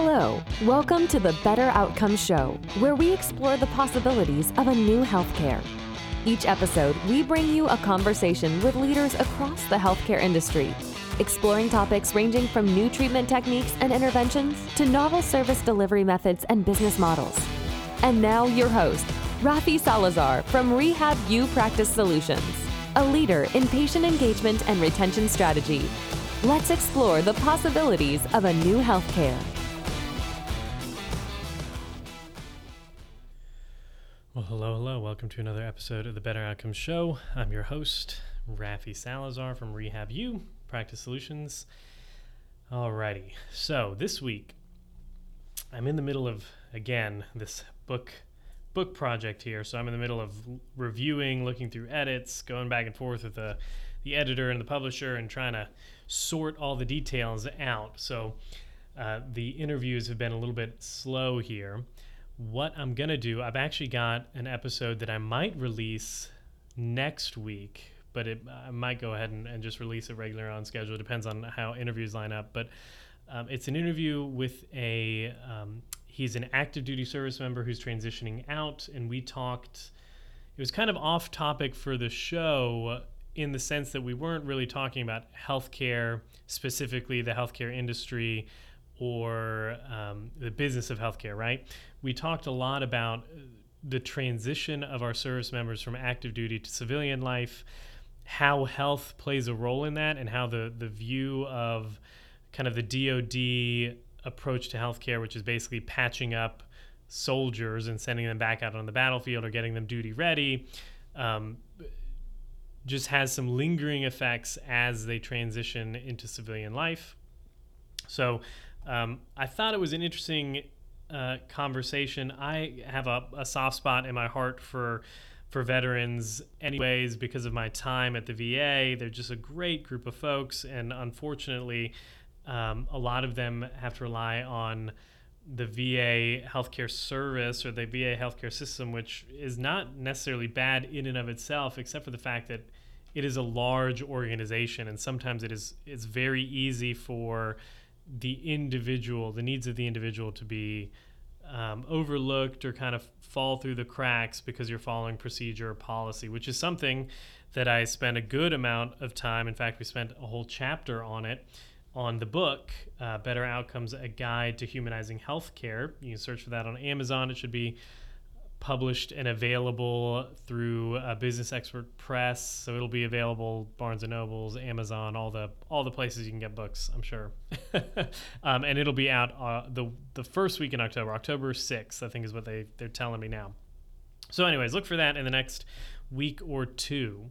Hello, welcome to the Better Outcomes Show, where we explore the possibilities of a new healthcare. Each episode, we bring you a conversation with leaders across the healthcare industry, exploring topics ranging from new treatment techniques and interventions to novel service delivery methods and business models. And now, your host, Rafi Salazar from Rehab U Practice Solutions, a leader in patient engagement and retention strategy. Let's explore the possibilities of a new healthcare. Well, hello, hello. Welcome to another episode of the Better Outcomes Show. I'm your host, Rafi Salazar from Rehab U Practice Solutions. Alrighty, so this week I'm in the middle of again this book book project here. So I'm in the middle of reviewing, looking through edits, going back and forth with the the editor and the publisher, and trying to sort all the details out. So uh, the interviews have been a little bit slow here what I'm going to do, I've actually got an episode that I might release next week, but it, I might go ahead and, and just release it regular on schedule. It depends on how interviews line up. But um, it's an interview with a, um, he's an active duty service member who's transitioning out. And we talked, it was kind of off topic for the show in the sense that we weren't really talking about healthcare, specifically the healthcare industry or um, the business of healthcare, right? We talked a lot about the transition of our service members from active duty to civilian life, how health plays a role in that, and how the, the view of kind of the DoD approach to healthcare, which is basically patching up soldiers and sending them back out on the battlefield or getting them duty ready, um, just has some lingering effects as they transition into civilian life. So um, I thought it was an interesting uh, conversation. I have a, a, soft spot in my heart for for veterans, anyways, because of my time at the VA. They're just a great group of folks, and unfortunately, um, a lot of them have to rely on the VA healthcare service or the VA healthcare system, which is not necessarily bad in and of itself, except for the fact that it is a large organization, and sometimes it is it's very easy for the individual, the needs of the individual to be um, overlooked or kind of fall through the cracks because you're following procedure or policy, which is something that I spent a good amount of time. In fact, we spent a whole chapter on it on the book, uh, Better Outcomes A Guide to Humanizing Healthcare. You can search for that on Amazon. It should be published and available through uh, Business Expert Press. So it'll be available Barnes and Nobles, Amazon, all the all the places you can get books. I'm sure, um, and it'll be out uh, the the first week in October, October 6th, I think is what they they're telling me now. So, anyways, look for that in the next week or two.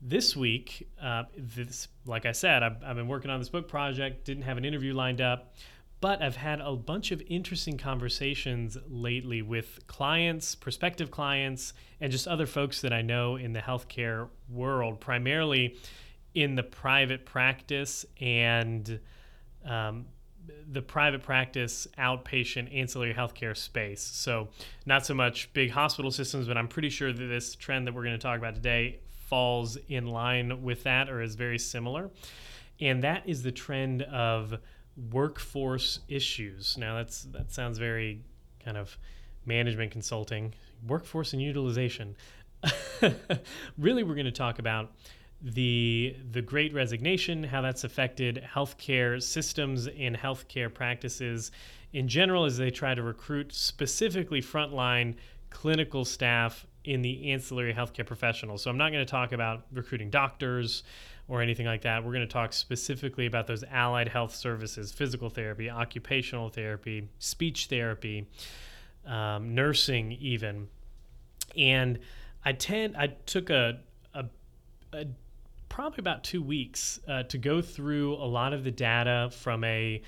This week, uh, this like I said, I've, I've been working on this book project. Didn't have an interview lined up. But I've had a bunch of interesting conversations lately with clients, prospective clients, and just other folks that I know in the healthcare world, primarily in the private practice and um, the private practice outpatient ancillary healthcare space. So, not so much big hospital systems, but I'm pretty sure that this trend that we're going to talk about today falls in line with that or is very similar. And that is the trend of workforce issues. Now that's that sounds very kind of management consulting, workforce and utilization. really, we're going to talk about the the Great Resignation, how that's affected healthcare systems and healthcare practices in general, as they try to recruit specifically frontline clinical staff in the ancillary healthcare professionals. So I'm not going to talk about recruiting doctors or anything like that. We're going to talk specifically about those allied health services, physical therapy, occupational therapy, speech therapy, um, nursing, even. And I tend, I took a, a, a probably about two weeks uh, to go through a lot of the data from a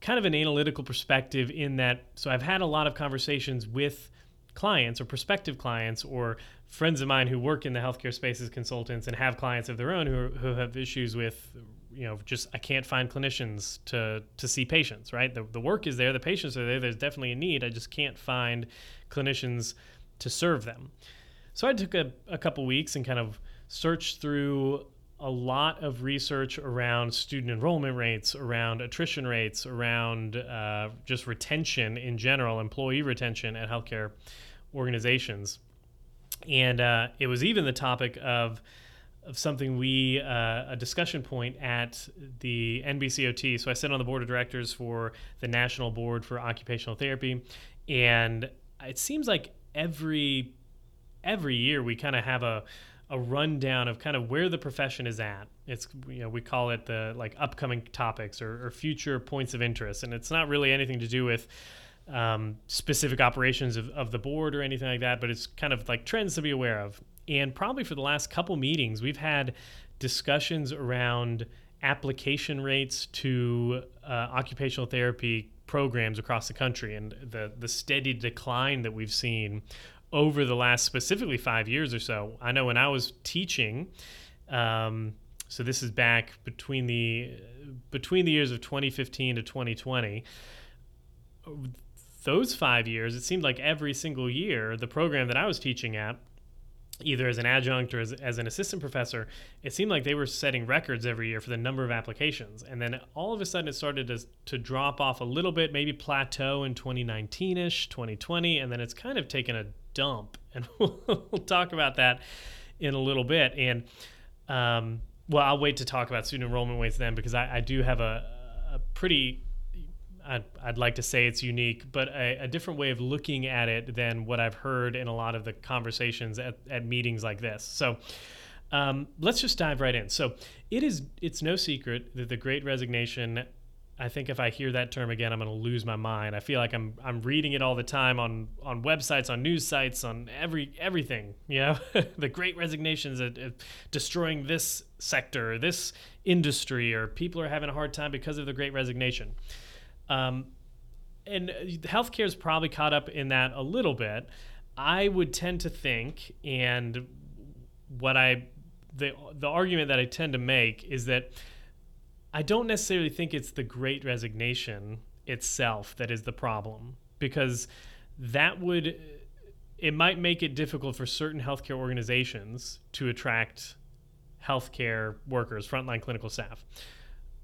kind of an analytical perspective in that so I've had a lot of conversations with clients or prospective clients or friends of mine who work in the healthcare space as consultants and have clients of their own who, who have issues with you know just i can't find clinicians to to see patients right the, the work is there the patients are there there's definitely a need i just can't find clinicians to serve them so i took a, a couple weeks and kind of searched through a lot of research around student enrollment rates, around attrition rates, around uh, just retention in general, employee retention at healthcare organizations. And uh, it was even the topic of, of something we, uh, a discussion point at the NBCOT. So I sit on the board of directors for the National Board for Occupational Therapy. And it seems like every every year we kind of have a a rundown of kind of where the profession is at. It's you know we call it the like upcoming topics or, or future points of interest, and it's not really anything to do with um, specific operations of, of the board or anything like that, but it's kind of like trends to be aware of. And probably for the last couple meetings, we've had discussions around application rates to uh, occupational therapy programs across the country and the the steady decline that we've seen over the last specifically five years or so. I know when I was teaching, um, so this is back between the between the years of 2015 to 2020. Those five years, it seemed like every single year, the program that I was teaching at, either as an adjunct or as, as an assistant professor, it seemed like they were setting records every year for the number of applications. And then all of a sudden it started to, to drop off a little bit, maybe plateau in 2019 ish, 2020, and then it's kind of taken a dump, and we'll, talk about that in a little bit. And um, well, I'll wait to talk about student enrollment rates then because I, I do have a, a pretty I'd, I'd, like to say it's unique, but a, a, different way of looking at it than what I've heard in a lot of the conversations at, at meetings like this. So um, let's just dive right in. So it is it's no secret that the Great Resignation I think if I hear that term again, I'm going to lose my mind. I feel like I'm I'm reading it all the time on on websites, on news sites, on every everything. You know, the Great Resignations at, at destroying this sector, this industry, or people are having a hard time because of the Great Resignation. Um, and healthcare is probably caught up in that a little bit. I would tend to think, and what I the the argument that I tend to make is that I don't necessarily think it's the great resignation itself that is the problem because that would it might make it difficult for certain healthcare organizations to attract healthcare workers, frontline clinical staff.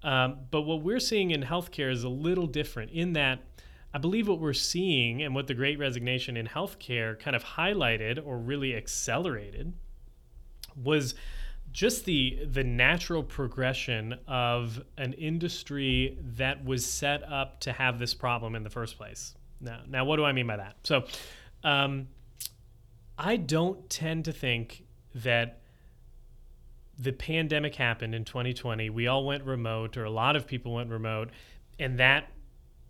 Um, but what we're seeing in healthcare is a little different in that I believe what we're seeing and what the great resignation in healthcare kind of highlighted or really accelerated was just the the natural progression of an industry that was set up to have this problem in the first place. Now, now what do I mean by that? So, um, I don't tend to think that the pandemic happened in 2020. We all went remote, or a lot of people went remote, and that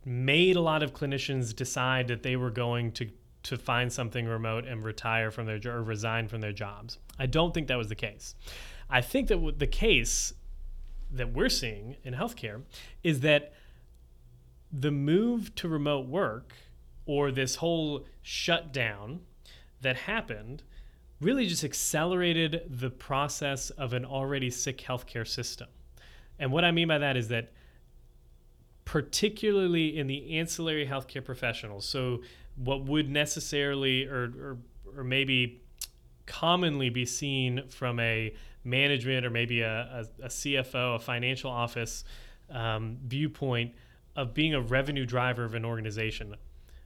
made a lot of clinicians decide that they were going to to find something remote and retire from their or resign from their jobs. I don't think that was the case. I think that the case that we're seeing in healthcare is that the move to remote work or this whole shutdown that happened really just accelerated the process of an already sick healthcare system. And what I mean by that is that particularly in the ancillary healthcare professionals, so what would necessarily or, or, or maybe commonly be seen from a management or maybe a, a, a CFO, a financial office um, viewpoint of being a revenue driver of an organization.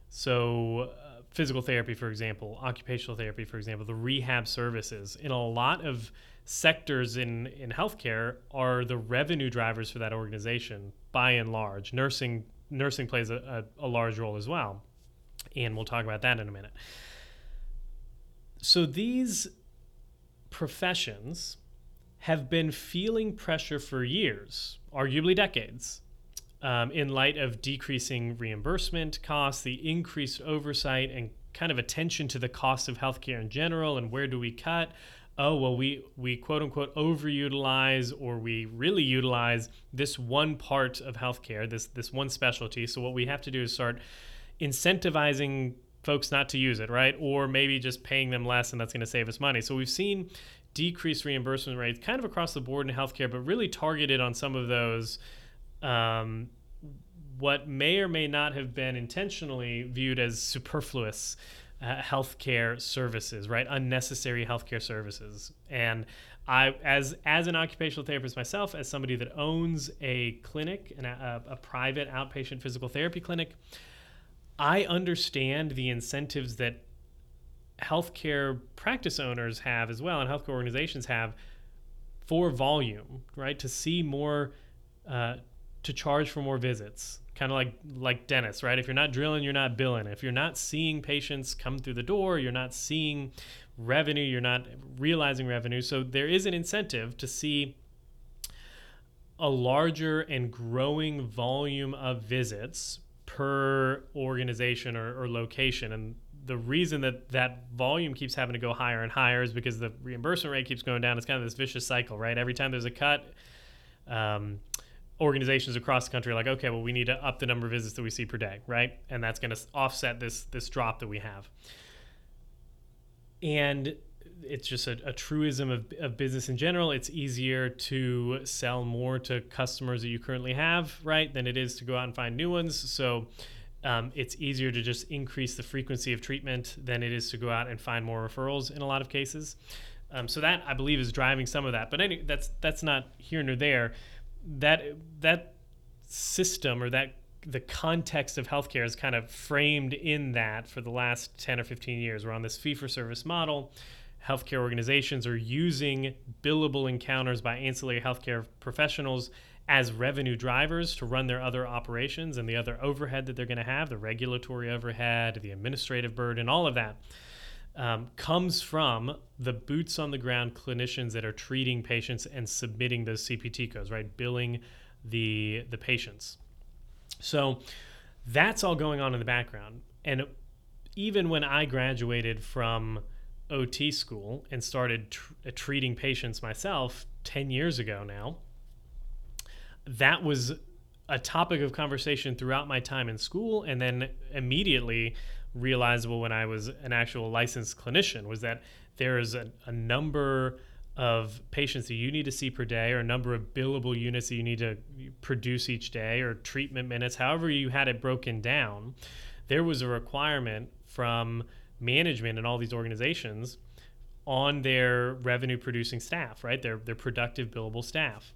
So, physical therapy, for example, occupational therapy, for example, the rehab services in a lot of sectors in, in healthcare are the revenue drivers for that organization by and large. Nursing nursing plays a, a, a large role as well. And we'll talk about that in a minute. So these professions have been feeling pressure for years, arguably decades, um, in light of decreasing reimbursement costs, the increased oversight, and kind of attention to the cost of healthcare in general and where do we cut. Oh, well, we, we quote unquote overutilize or we really utilize this one part of healthcare, this, this one specialty. So, what we have to do is start incentivizing folks not to use it, right? Or maybe just paying them less and that's going to save us money. So, we've seen decreased reimbursement rates kind of across the board in healthcare, but really targeted on some of those um, what may or may not have been intentionally viewed as superfluous uh, healthcare services, right? Unnecessary healthcare services. And I, as as an occupational therapist myself, as somebody that owns a clinic, and a, a private outpatient physical therapy clinic, I understand the incentives that healthcare practice owners have as well, and healthcare organizations have for volume, right? To see more, uh, to charge for more visits, kind of like like dentists, right? If you're not drilling, you're not billing. If you're not seeing patients come through the door, you're not seeing revenue, you're not realizing revenue. So there is an incentive to see a larger and growing volume of visits per organization or, or location. And the reason that that volume keeps having to go higher and higher is because the reimbursement rate keeps going down. It's kind of this vicious cycle, right? Every time there's a cut, um, organizations across the country are like, okay, well, we need to up the number of visits that we see per day, right? And that's going to offset this this drop that we have. And it's just a, a, truism of, of business in general. It's easier to sell more to customers that you currently have, right, than it is to go out and find new ones. So um, it's easier to just increase the frequency of treatment than it is to go out and find more referrals in a lot of cases. Um, so that I believe is driving some of that. But any, that's that's not here nor there. That that system or that the context of healthcare is kind of framed in that for the last 10 or 15 years. We're on this fee for service model. Healthcare organizations are using billable encounters by ancillary healthcare professionals as revenue drivers to run their other operations and the other overhead that they're going to have the regulatory overhead, the administrative burden, all of that. Um, comes from the boots on the ground clinicians that are treating patients and submitting those CPT codes, right? Billing the the patients. So that's all going on in the background. And even when I graduated from OT school and started tr- treating patients myself 10 years ago now, that was a topic of conversation throughout my time in school and then immediately realizable when I was an actual licensed clinician was that there is a, a, number of patients that you need to see per day or a number of billable units that you need to produce each day or treatment minutes, however you had it broken down. There was a requirement from management and all these organizations on their revenue producing staff, right? Their, their productive billable staff.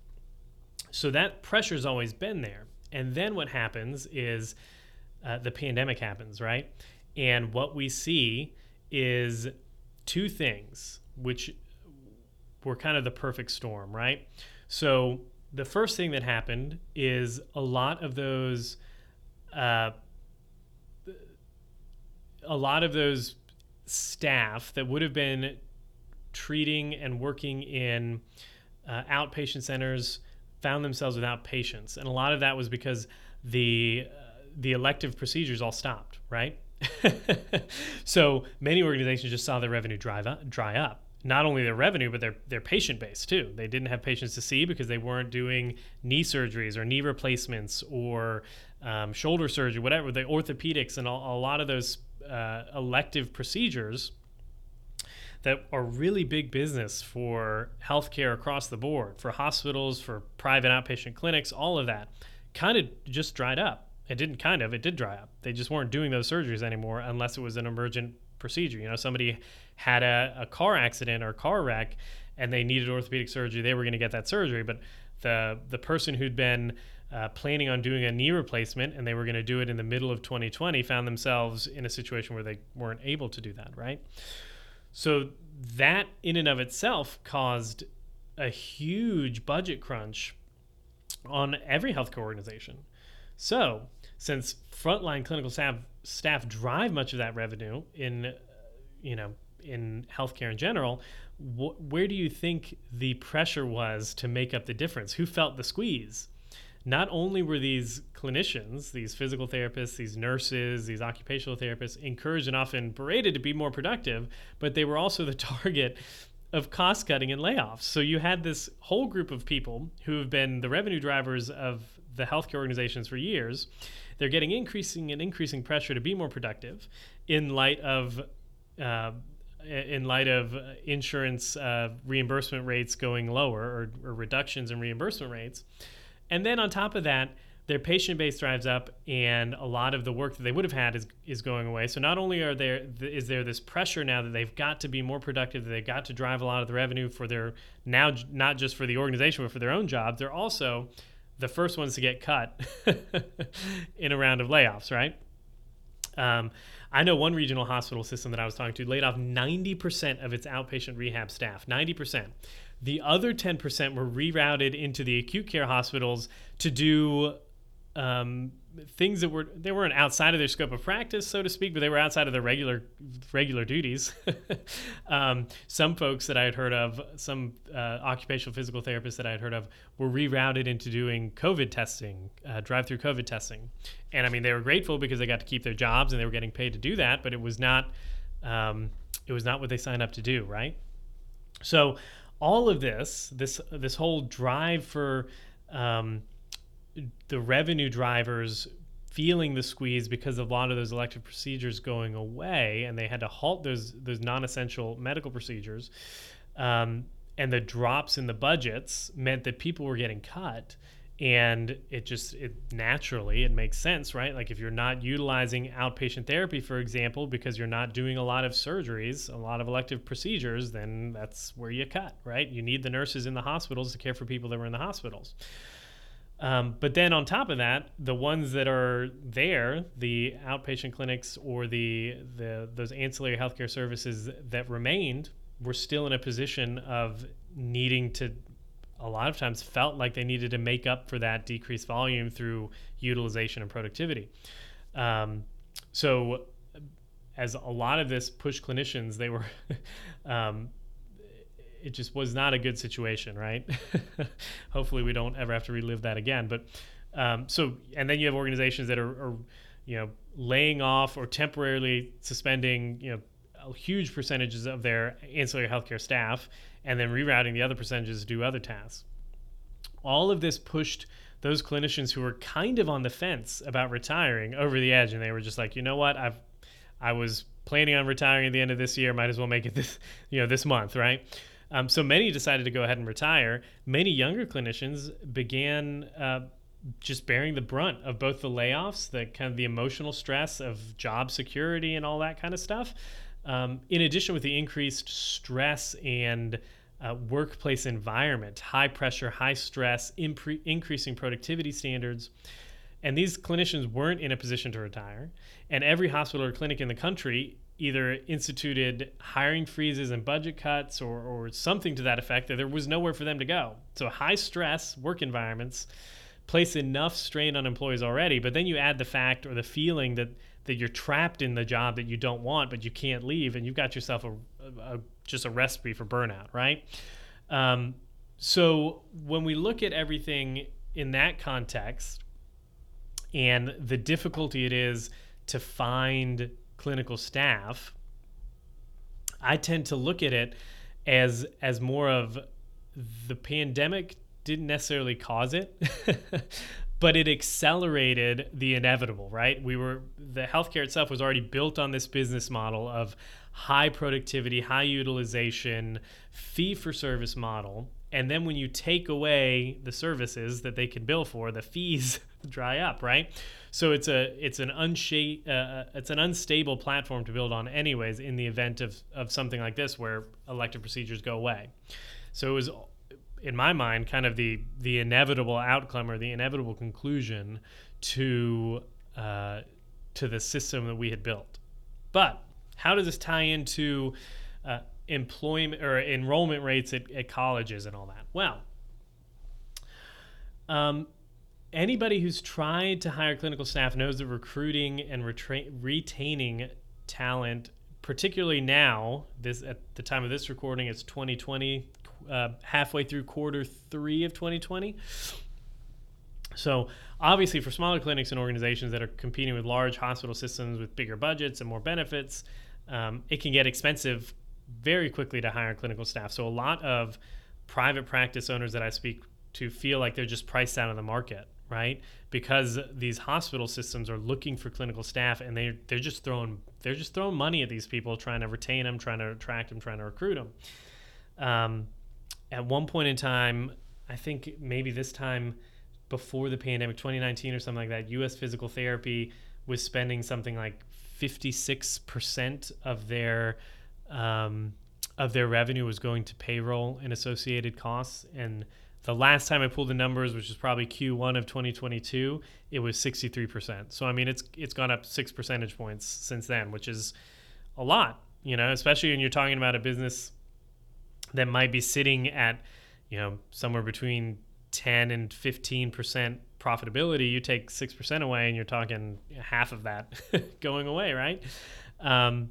So that pressure's always been there. And then what happens is uh, the pandemic happens, right? And what we see is two things, which were kind of the perfect storm, right? So the first thing that happened is a lot of those, uh, a lot of those staff that would have been treating and working in uh, outpatient centers found themselves without patients, and a lot of that was because the uh, the elective procedures all stopped, right? so many organizations just saw their revenue dry up, dry up. Not only their revenue, but their their patient base too. They didn't have patients to see because they weren't doing knee surgeries or knee replacements or um, shoulder surgery, whatever the orthopedics and all, a lot of those uh, elective procedures that are really big business for healthcare across the board, for hospitals, for private outpatient clinics, all of that kind of just dried up. It didn't kind of, it did dry up. They just weren't doing those surgeries anymore unless it was an emergent procedure. You know, somebody had a, a car accident or car wreck and they needed orthopedic surgery, they were going to get that surgery. But the the person who'd been uh, planning on doing a knee replacement and they were going to do it in the middle of 2020 found themselves in a situation where they weren't able to do that, right? So that in and of itself caused a huge budget crunch on every healthcare organization. So, since frontline clinical staff staff drive much of that revenue in uh, you know in healthcare in general, wh- where do you think the pressure was to make up the difference? Who felt the squeeze? not only were these clinicians, these physical therapists, these nurses, these occupational therapists encouraged and often berated to be more productive, but they were also the target of cost cutting and layoffs. So you had this whole group of people who have been the revenue drivers of the healthcare organizations for years. They're getting increasing and increasing pressure to be more productive in light of. Uh, in light of insurance uh, reimbursement rates going lower or, or reductions in reimbursement rates, and then on top of that, their patient base drives up and a lot of the work that they would have had is, is going away so not only are there is there this pressure now that they've got to be more productive that they've got to drive a lot of the revenue for their now not just for the organization but for their own jobs they're also the first ones to get cut in a round of layoffs right um, I know one regional hospital system that I was talking to laid off 90% of its outpatient rehab staff. 90%. The other 10% were rerouted into the acute care hospitals to do um, things that were they weren't outside of their scope of practice, so to speak, but they were outside of their regular regular duties. um, some folks that I had heard of, some uh, occupational physical therapists that I had heard of, were rerouted into doing COVID testing, uh, drive-through COVID testing, and I mean they were grateful because they got to keep their jobs and they were getting paid to do that, but it was not um, it was not what they signed up to do, right? So all of this, this this whole drive for um, the revenue drivers feeling the squeeze because of a lot of those elective procedures going away, and they had to halt those those non-essential medical procedures. Um, and the drops in the budgets meant that people were getting cut and it just it naturally it makes sense right like if you're not utilizing outpatient therapy for example because you're not doing a lot of surgeries a lot of elective procedures then that's where you cut right you need the nurses in the hospitals to care for people that were in the hospitals um, but then on top of that, the ones that are there, the outpatient clinics or the, the those ancillary healthcare services that remained, were still in a position of needing to. A lot of times, felt like they needed to make up for that decreased volume through utilization and productivity. Um, so, as a lot of this pushed clinicians, they were um, it just was not a good situation, right? Hopefully, we don't ever have to relive that again. But um, so, and then you have organizations that are, are, you know, laying off or temporarily suspending, you know, huge percentages of their ancillary healthcare staff, and then rerouting the other percentages to do other tasks. All of this pushed those clinicians who were kind of on the fence about retiring over the edge, and they were just like, you know what, I've, I was planning on retiring at the end of this year. Might as well make it this, you know, this month, right? Um, so many decided to go ahead and retire. Many younger clinicians began uh, just bearing the brunt of both the layoffs, the kind of the emotional stress of job security and all that kind of stuff. Um, in addition, with the increased stress and uh, workplace environment, high pressure, high stress, impre- increasing productivity standards. And these clinicians weren't in a position to retire. And every hospital or clinic in the country either instituted hiring freezes and budget cuts or, or something to that effect that there was nowhere for them to go. So high stress work environments place enough strain on employees already, but then you add the fact or the feeling that that you're trapped in the job that you don't want but you can't leave and you've got yourself a, a just a recipe for burnout, right? Um, so when we look at everything in that context and the difficulty it is to find clinical staff, I tend to look at it as as more of the pandemic didn't necessarily cause it, but it accelerated the inevitable, right? We were the healthcare itself was already built on this business model of high productivity, high utilization, fee for service model. And then when you take away the services that they can bill for, the fees dry up, right? So it's a it's an unsha- uh, uh, it's an unstable platform to build on, anyways. In the event of of something like this, where elective procedures go away, so it was, in my mind, kind of the the inevitable outcome or the inevitable conclusion to uh, to the system that we had built. But how does this tie into uh, employment or enrollment rates at, at colleges and all that? Well. Um, anybody who's tried to hire clinical staff knows that recruiting and retra- retaining talent, particularly now, this at the time of this recording, it's 2020, uh, halfway through quarter three of 2020. So, obviously, for smaller clinics and organizations that are competing with large hospital systems with bigger budgets and more benefits, um, it can get expensive very quickly to hire clinical staff. So, a lot of private practice owners that I speak to feel like they're just priced out of the market right? Because these hospital systems are looking for clinical staff, and they they're just throwing they're just throwing money at these people, trying to retain them, trying to attract them, trying to recruit them. Um, at one point in time, I think maybe this time before the pandemic, 2019 or something like that, U.S. physical therapy was spending something like 56% of their um, of their revenue was going to payroll and associated costs. And the last time I pulled the numbers, which is probably Q1 of 2022, it was 63%. So I mean, it's it's gone up six percentage points since then, which is a lot. You know, especially when you're talking about a business that might be sitting at, you know, somewhere between 10 and 15 percent profitability. You take six percent away, and you're talking half of that going away, right? Um,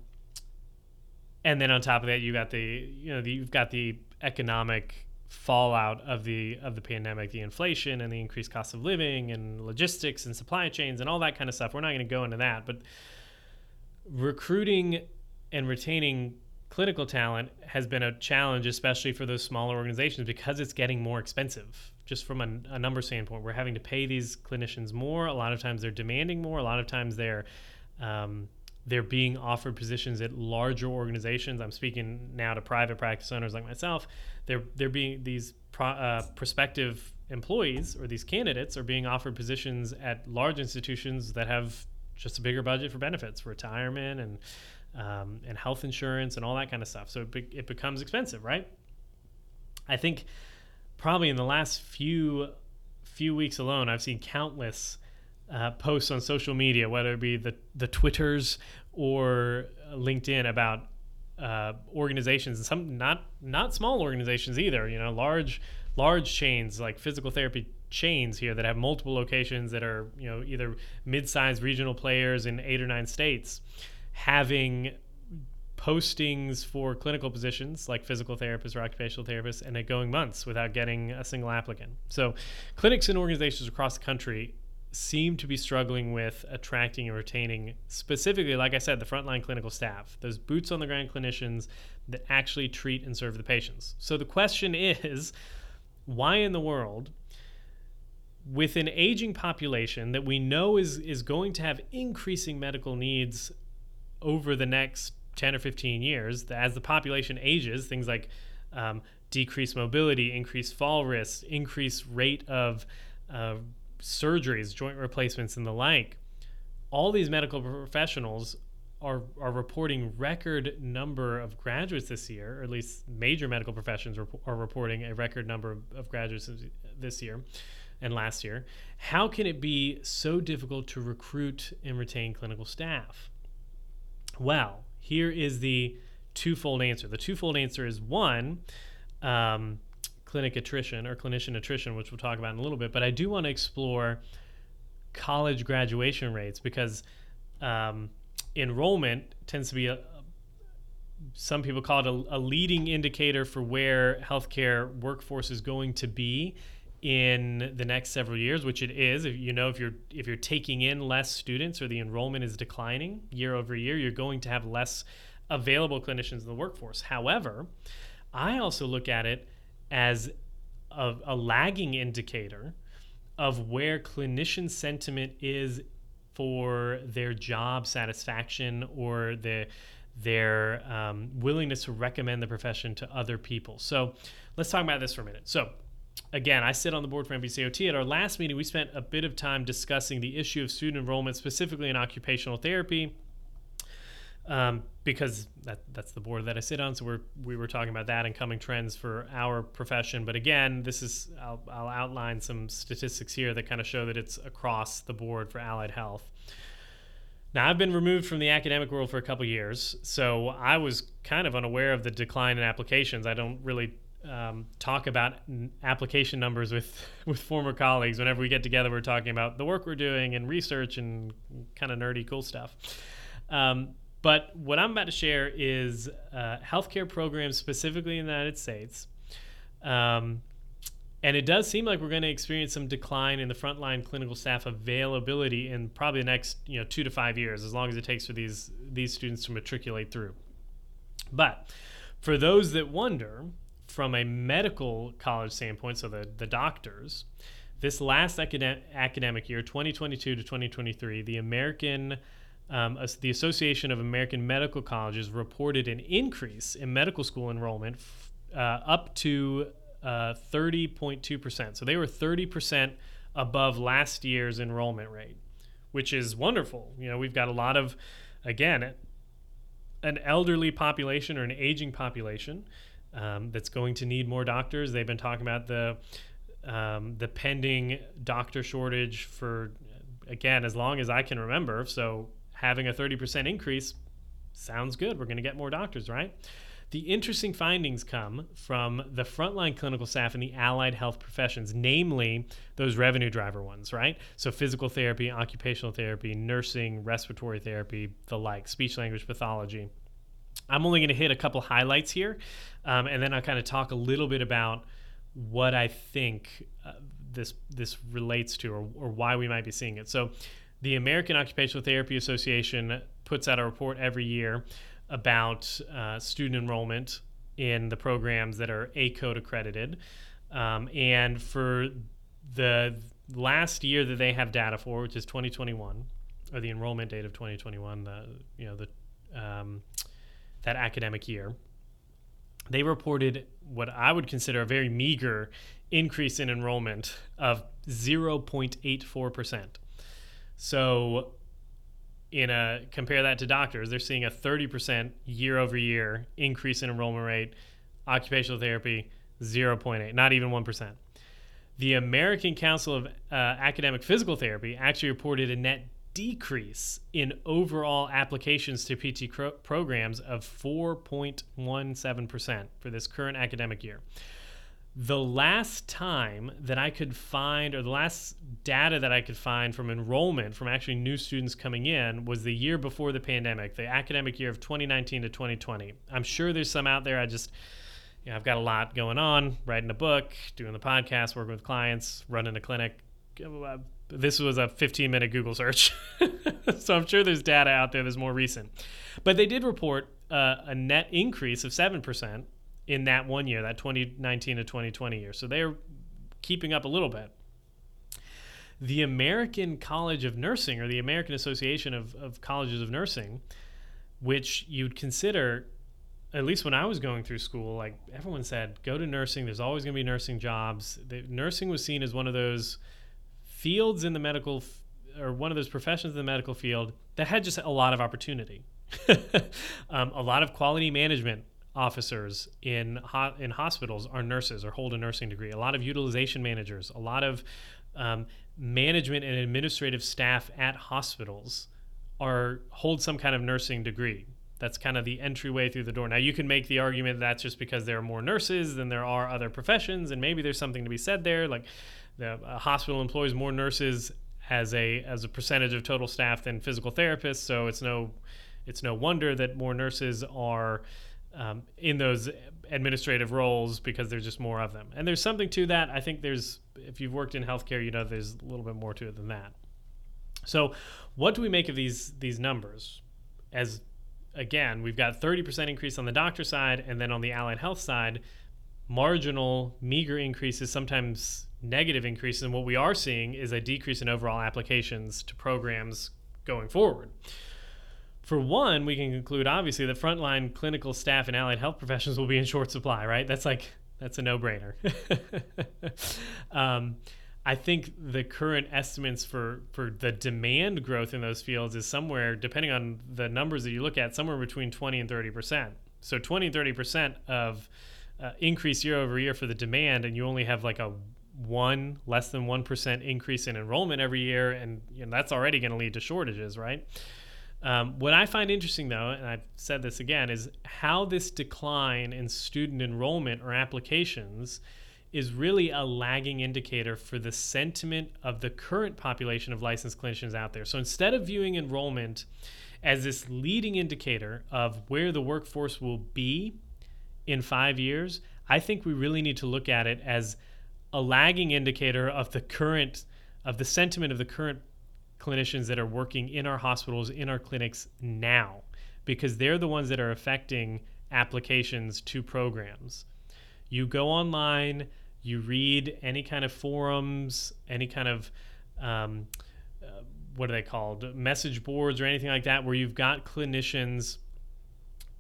and then on top of that, you got the you know the, you've got the economic fallout of the of the pandemic, the inflation and the increased cost of living and logistics and supply chains and all that kind of stuff. We're not going to go into that, but recruiting and retaining clinical talent has been a challenge, especially for those smaller organizations, because it's getting more expensive. Just from a, a number standpoint, we're having to pay these clinicians more. A lot of times they're demanding more. A lot of times they're um, they're being offered positions at larger organizations. I'm speaking now to private practice owners like myself. They're they're being these pro, uh, prospective employees or these candidates are being offered positions at large institutions that have just a bigger budget for benefits, retirement, and um, and health insurance and all that kind of stuff. So it, be, it becomes expensive, right? I think probably in the last few few weeks alone, I've seen countless uh, posts on social media, whether it be the the Twitters or LinkedIn, about uh, organizations and some not not small organizations either. You know, large large chains like physical therapy chains here that have multiple locations that are you know either mid-sized regional players in eight or nine states having postings for clinical positions like physical therapists or occupational therapists and it going months without getting a single applicant. So clinics and organizations across the country seem to be struggling with attracting and retaining specifically like i said the frontline clinical staff those boots on the ground clinicians that actually treat and serve the patients. So the question is why in the world with an aging population that we know is is going to have increasing medical needs over the next 10 or 15 years as the population ages things like um, decreased mobility increased fall risk increased rate of uh, surgeries, joint replacements, and the like, all these medical professionals are, are reporting record number of graduates this year, or at least major medical professions are, are reporting a record number of graduates this year and last year. How can it be so difficult to recruit and retain clinical staff? Well, here is the twofold answer. The twofold answer is one, um, clinic attrition or clinician attrition, which we'll talk about in a little bit. But I do want to explore college graduation rates because um, enrollment tends to be a, some people call it a, a, leading indicator for where healthcare workforce is going to be in the next several years, which it is. If you know if you're if you're taking in less students or the enrollment is declining year over year, you're going to have less available clinicians in the workforce. However, I also look at it as a, a lagging indicator of where clinician sentiment is for their job satisfaction or the, their um, willingness to recommend the profession to other people. So let's talk about this for a minute. So again, I sit on the board for NBCOT. At our last meeting, we spent a bit of time discussing the issue of student enrollment, specifically in occupational therapy um, because that that's the board that I sit on. So we're we were talking about that and coming trends for our profession. But again, this is I'll, I'll outline some statistics here that kind of show that it's across the board for allied health. Now I've been removed from the academic world for a couple years, so I was kind of unaware of the decline in applications. I don't really um, talk about application numbers with with former colleagues. Whenever we get together, we're talking about the work we're doing and research and kind of nerdy cool stuff. Um, but what I'm about to share is uh, healthcare programs specifically in the United States. Um, and it does seem like we're going to experience some decline in the frontline clinical staff availability in probably the next you know two to five years, as long as it takes for these these students to matriculate through. But for those that wonder, from a medical college standpoint, so the the doctors, this last academic academic year, 2022 to 2023, the American um, the Association of American Medical Colleges reported an increase in medical school enrollment uh, up to uh, 30.2%. So they were 30% above last year's enrollment rate, which is wonderful. You know, we've got a lot of, again, an elderly population or an aging population um, that's going to need more doctors. They've been talking about the um, the pending doctor shortage for again as long as I can remember. So having a 30% increase sounds good. We're going to get more doctors, right? The interesting findings come from the frontline clinical staff and the allied health professions, namely those revenue driver ones, right? So, physical therapy, occupational therapy, nursing, respiratory therapy, the like, speech language pathology. I'm only going to hit a couple highlights here, um, and then I'll kind of talk a little bit about what I think uh, this this relates to, or, or why we might be seeing it. So, the American Occupational Therapy Association puts out a report every year about uh, student enrollment in the programs that are ACOTE accredited. Um, and for the last year that they have data for, which is 2021, or the enrollment date of 2021, the you know the um, that academic year, they reported what I would consider a very meager increase in enrollment of 0.84 percent. So in a compare that to doctors, they're seeing a 30% year over year increase in enrollment rate. Occupational therapy 0.8, not even 1%. The American Council of uh, Academic Physical Therapy actually reported a net decrease in overall applications to PT programs of 4.17% for this current academic year the last time that I could find, or the last data that I could find from enrollment from actually new students coming in, was the year before the pandemic, the academic year of 2019 to 2020. I'm sure there's some out there. I just, you know, I've got a lot going on, writing a book, doing the podcast, working with clients, running a clinic. This was a 15 minute Google search. so I'm sure there's data out there that's more recent. But they did report uh, a net increase of 7% in that one year, that 2019 to 2020 year. So they're keeping up a little bit. The American College of Nursing, or the American Association of, of Colleges of Nursing, which you'd consider, at least when I was going through school, like everyone said, go to nursing. There's always going to be nursing jobs. The, nursing was seen as one of those fields in the medical, or one of those professions in the medical field that had just a lot of opportunity. um, a lot of quality management officers in ho- in hospitals are nurses or hold a nursing degree. A lot of utilization managers, a lot of um, management and administrative staff at hospitals are hold some kind of nursing degree. That's kind of the entryway through the door. Now you can make the argument that's just because there are more nurses than there are other professions, and maybe there's something to be said there. Like the hospital employs more nurses as a as a percentage of total staff than physical therapists, so it's no it's no wonder that more nurses are um, in those administrative roles because there's just more of them. And there's something to that. I think there's, if you've worked in healthcare, you know there's a little bit more to it than that. So, what do we make of these these numbers? As again, we've got 30% increase on the doctor side, and then on the allied health side, marginal, meager increases, sometimes negative increases. And what we are seeing is a decrease in overall applications to programs going forward for one, we can conclude obviously that frontline clinical staff and allied health professionals will be in short supply, right? That's like that's a no-brainer. um, I think the current estimates for for the demand growth in those fields is somewhere, depending on the numbers that you look at, somewhere between 20 and 30 percent. So 20 and 30 percent of uh, increase year over year for the demand, and you only have like a one less than one percent increase in enrollment every year, and you know, that's already going to lead to shortages, right? Um, what I find interesting, though, and I've said this again, is how this decline in student enrollment or applications is really a lagging indicator for the sentiment of the current population of licensed clinicians out there. So instead of viewing enrollment as this leading indicator of where the workforce will be in five years, I think we really need to look at it as a lagging indicator of the current of the sentiment of the current clinicians that are working in our hospitals, in our clinics now, because they're the ones that are affecting applications to programs. You go online, you read any kind of forums, any kind of um, uh, what are they called? Message boards or anything like that, where you've got clinicians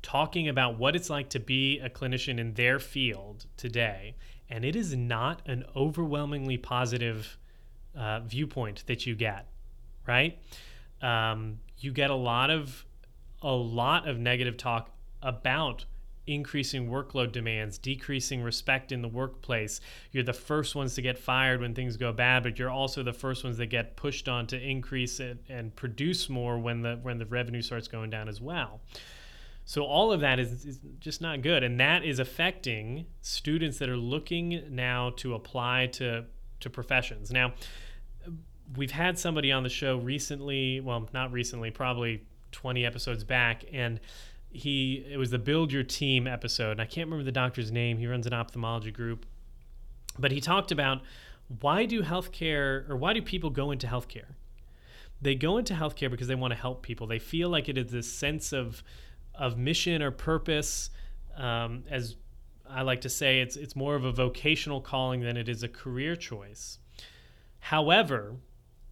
talking about what it's like to be a clinician in their field today. And it is not an overwhelmingly positive uh, viewpoint that you get, right? Um, you get a lot of a lot of negative talk about increasing workload demands, decreasing respect in the workplace. You're the first ones to get fired when things go bad, but you're also the first ones that get pushed on to increase it and produce more when the when the revenue starts going down as well. So all of that is, is just not good, and that is affecting students that are looking now to apply to to professions. Now, we've had somebody on the show recently, well, not recently, probably 20 episodes back, and he it was the build your team episode. And i can't remember the doctor's name. He runs an ophthalmology group. But he talked about why do healthcare or why do people go into healthcare? They go into healthcare because they want to help people. They feel like it is this sense of of mission or purpose. Um, as i like to say it's it's more of a vocational calling than it is a career choice. However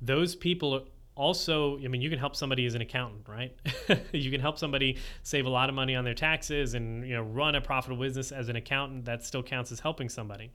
those people also i mean you can help somebody as an accountant right? You can help somebody save a lot of money on their taxes and you know run a profitable business as an accountant. That still counts as helping somebody.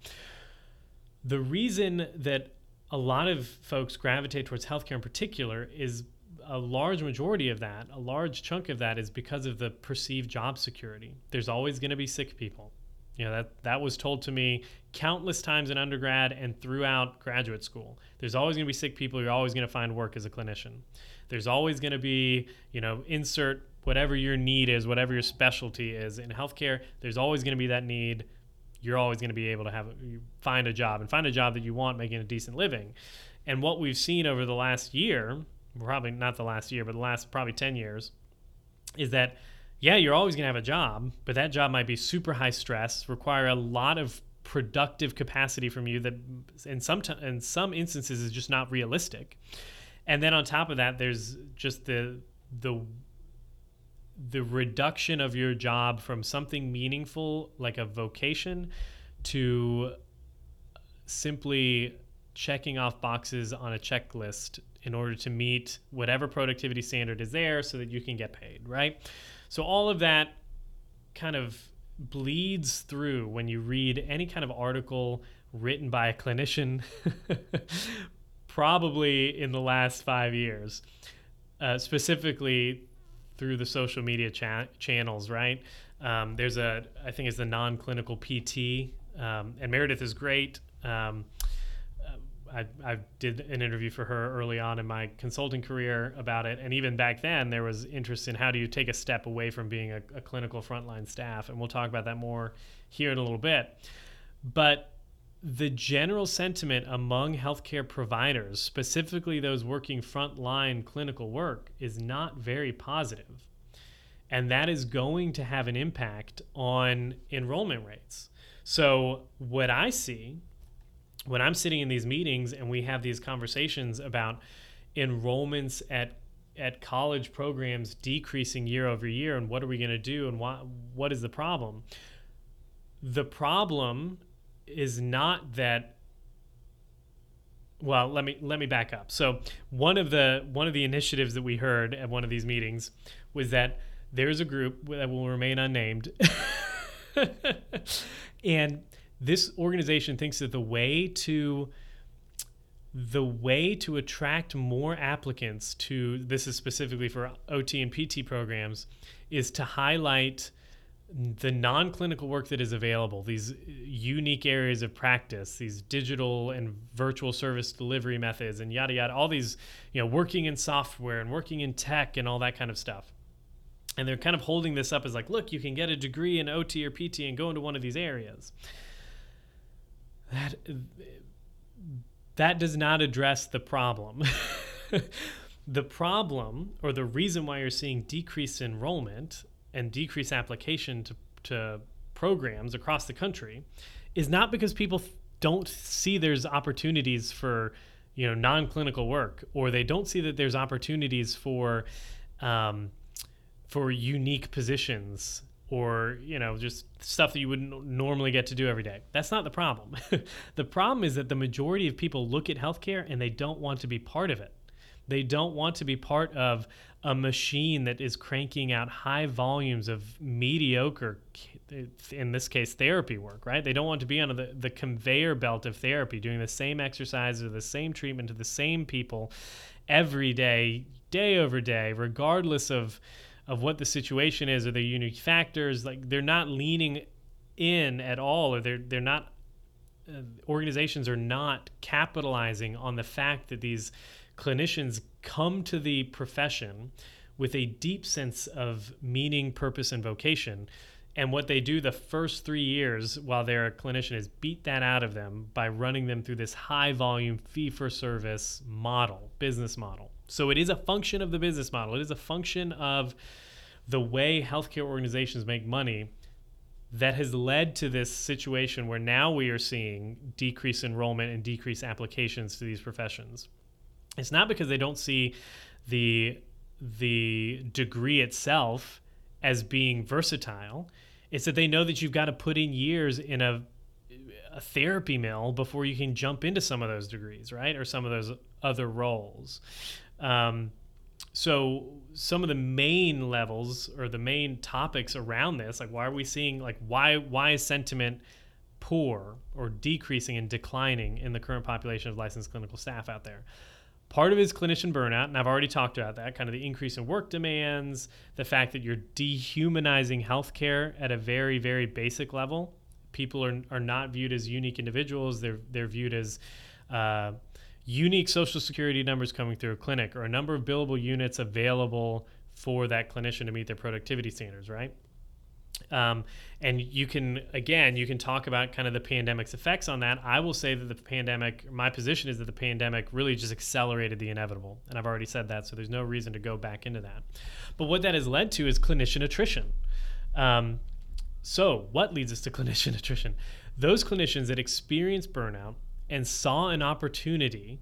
The reason that a lot of folks gravitate towards healthcare in particular is a large majority of that a large chunk of that is because of the perceived job security. There's always going to be sick people you know that that was told to me countless times in undergrad and throughout graduate school. There's always going to be sick people. You're always going to find work as a clinician. There's always going to be, you know, insert whatever your need is, whatever your specialty is in healthcare. There's always going to be that need. You're always going to be able to have find a job and find a job that you want, making a decent living. And what we've seen over the last year, probably not the last year, but the last probably 10 years, is that yeah, you're always going to have a job, but that job might be super high stress, require a lot of productive capacity from you that in some t- in some instances is just not realistic. And then on top of that, there's just the the the reduction of your job from something meaningful like a vocation to simply checking off boxes on a checklist in order to meet whatever productivity standard is there so that you can get paid, right? So all of that kind of bleeds through when you read any kind of article written by a clinician, probably in the last five years, uh, specifically through the social media cha- channels, right? Um, there's a, I think it's the non clinical PT, um, and Meredith is great. Um, I, I did an interview for her early on in my consulting career about it. And even back then, there was interest in how do you take a step away from being a, a clinical frontline staff. And we'll talk about that more here in a little bit. But the general sentiment among healthcare providers, specifically those working frontline clinical work, is not very positive. And that is going to have an impact on enrollment rates. So, what I see when I'm sitting in these meetings and we have these conversations about enrollments at at college programs decreasing year over year and what are we going to do and what what is the problem? The problem is not that well let me let me back up. So one of the one of the initiatives that we heard at one of these meetings was that there's a group that will remain unnamed. And this organization thinks that the way to the way to attract more applicants to this is specifically for OT and PT programs is to highlight the non-clinical work that is available these unique areas of practice these digital and virtual service delivery methods and yada yada all these you know working in software and working in tech and all that kind of stuff. And they're kind of holding this up as like look you can get a degree in OT or PT and go into one of these areas that that does not address the problem. the problem or the reason why you're seeing decreased enrollment and decreased application to, to programs across the country is not because people don't see there's opportunities for you know non-clinical work or they don't see that there's opportunities for um, for unique positions or you know just stuff that you wouldn't normally get to do every day. That's not the problem. The problem is that the majority of people look at healthcare and they don't want to be part of it. They don't want to be part of a machine that is cranking out high volumes of mediocre, in this case, therapy work, right? They don't want to be on the, the conveyor belt of therapy, doing the same exercises or the same treatment to the same people every day, day over day, regardless of of what the situation is or the unique factors. Like they're not leaning in at all, or they're they're not. Uh, organizations are not capitalizing on the fact that these clinicians come to the profession with a deep sense of meaning, purpose, and vocation. And what they do the first three years while they're a clinician is beat that out of them by running them through this high volume fee for service model, business model. So it is a function of the business model. It is a function of the way healthcare organizations make money that has led to this situation where now we are seeing decreased enrollment and decreased applications to these professions. It's not because they don't see the the degree itself as being versatile. It's that they know that you've got to put in years in a a therapy mill before you can jump into some of those degrees, right? Or some of those other roles. Um, so some of the main levels or the main topics around this, like why are we seeing like why why is sentiment poor or decreasing and declining in the current population of licensed clinical staff out there? Part of it is clinician burnout, and I've already talked about that, kind of the increase in work demands, the fact that you're dehumanizing healthcare at a very, very basic level. People are, are not viewed as unique individuals, they're, they're viewed as uh, unique social security numbers coming through a clinic or a number of billable units available for that clinician to meet their productivity standards, right? Um, and you can again you can talk about kind of the pandemic's effects on that. I will say that the pandemic my position is that the pandemic really just accelerated the inevitable and i've already said that so there's no reason to go back into that. But what that has led to is clinician attrition. Um, so what leads us to clinician attrition? Those clinicians that experience burnout and saw an opportunity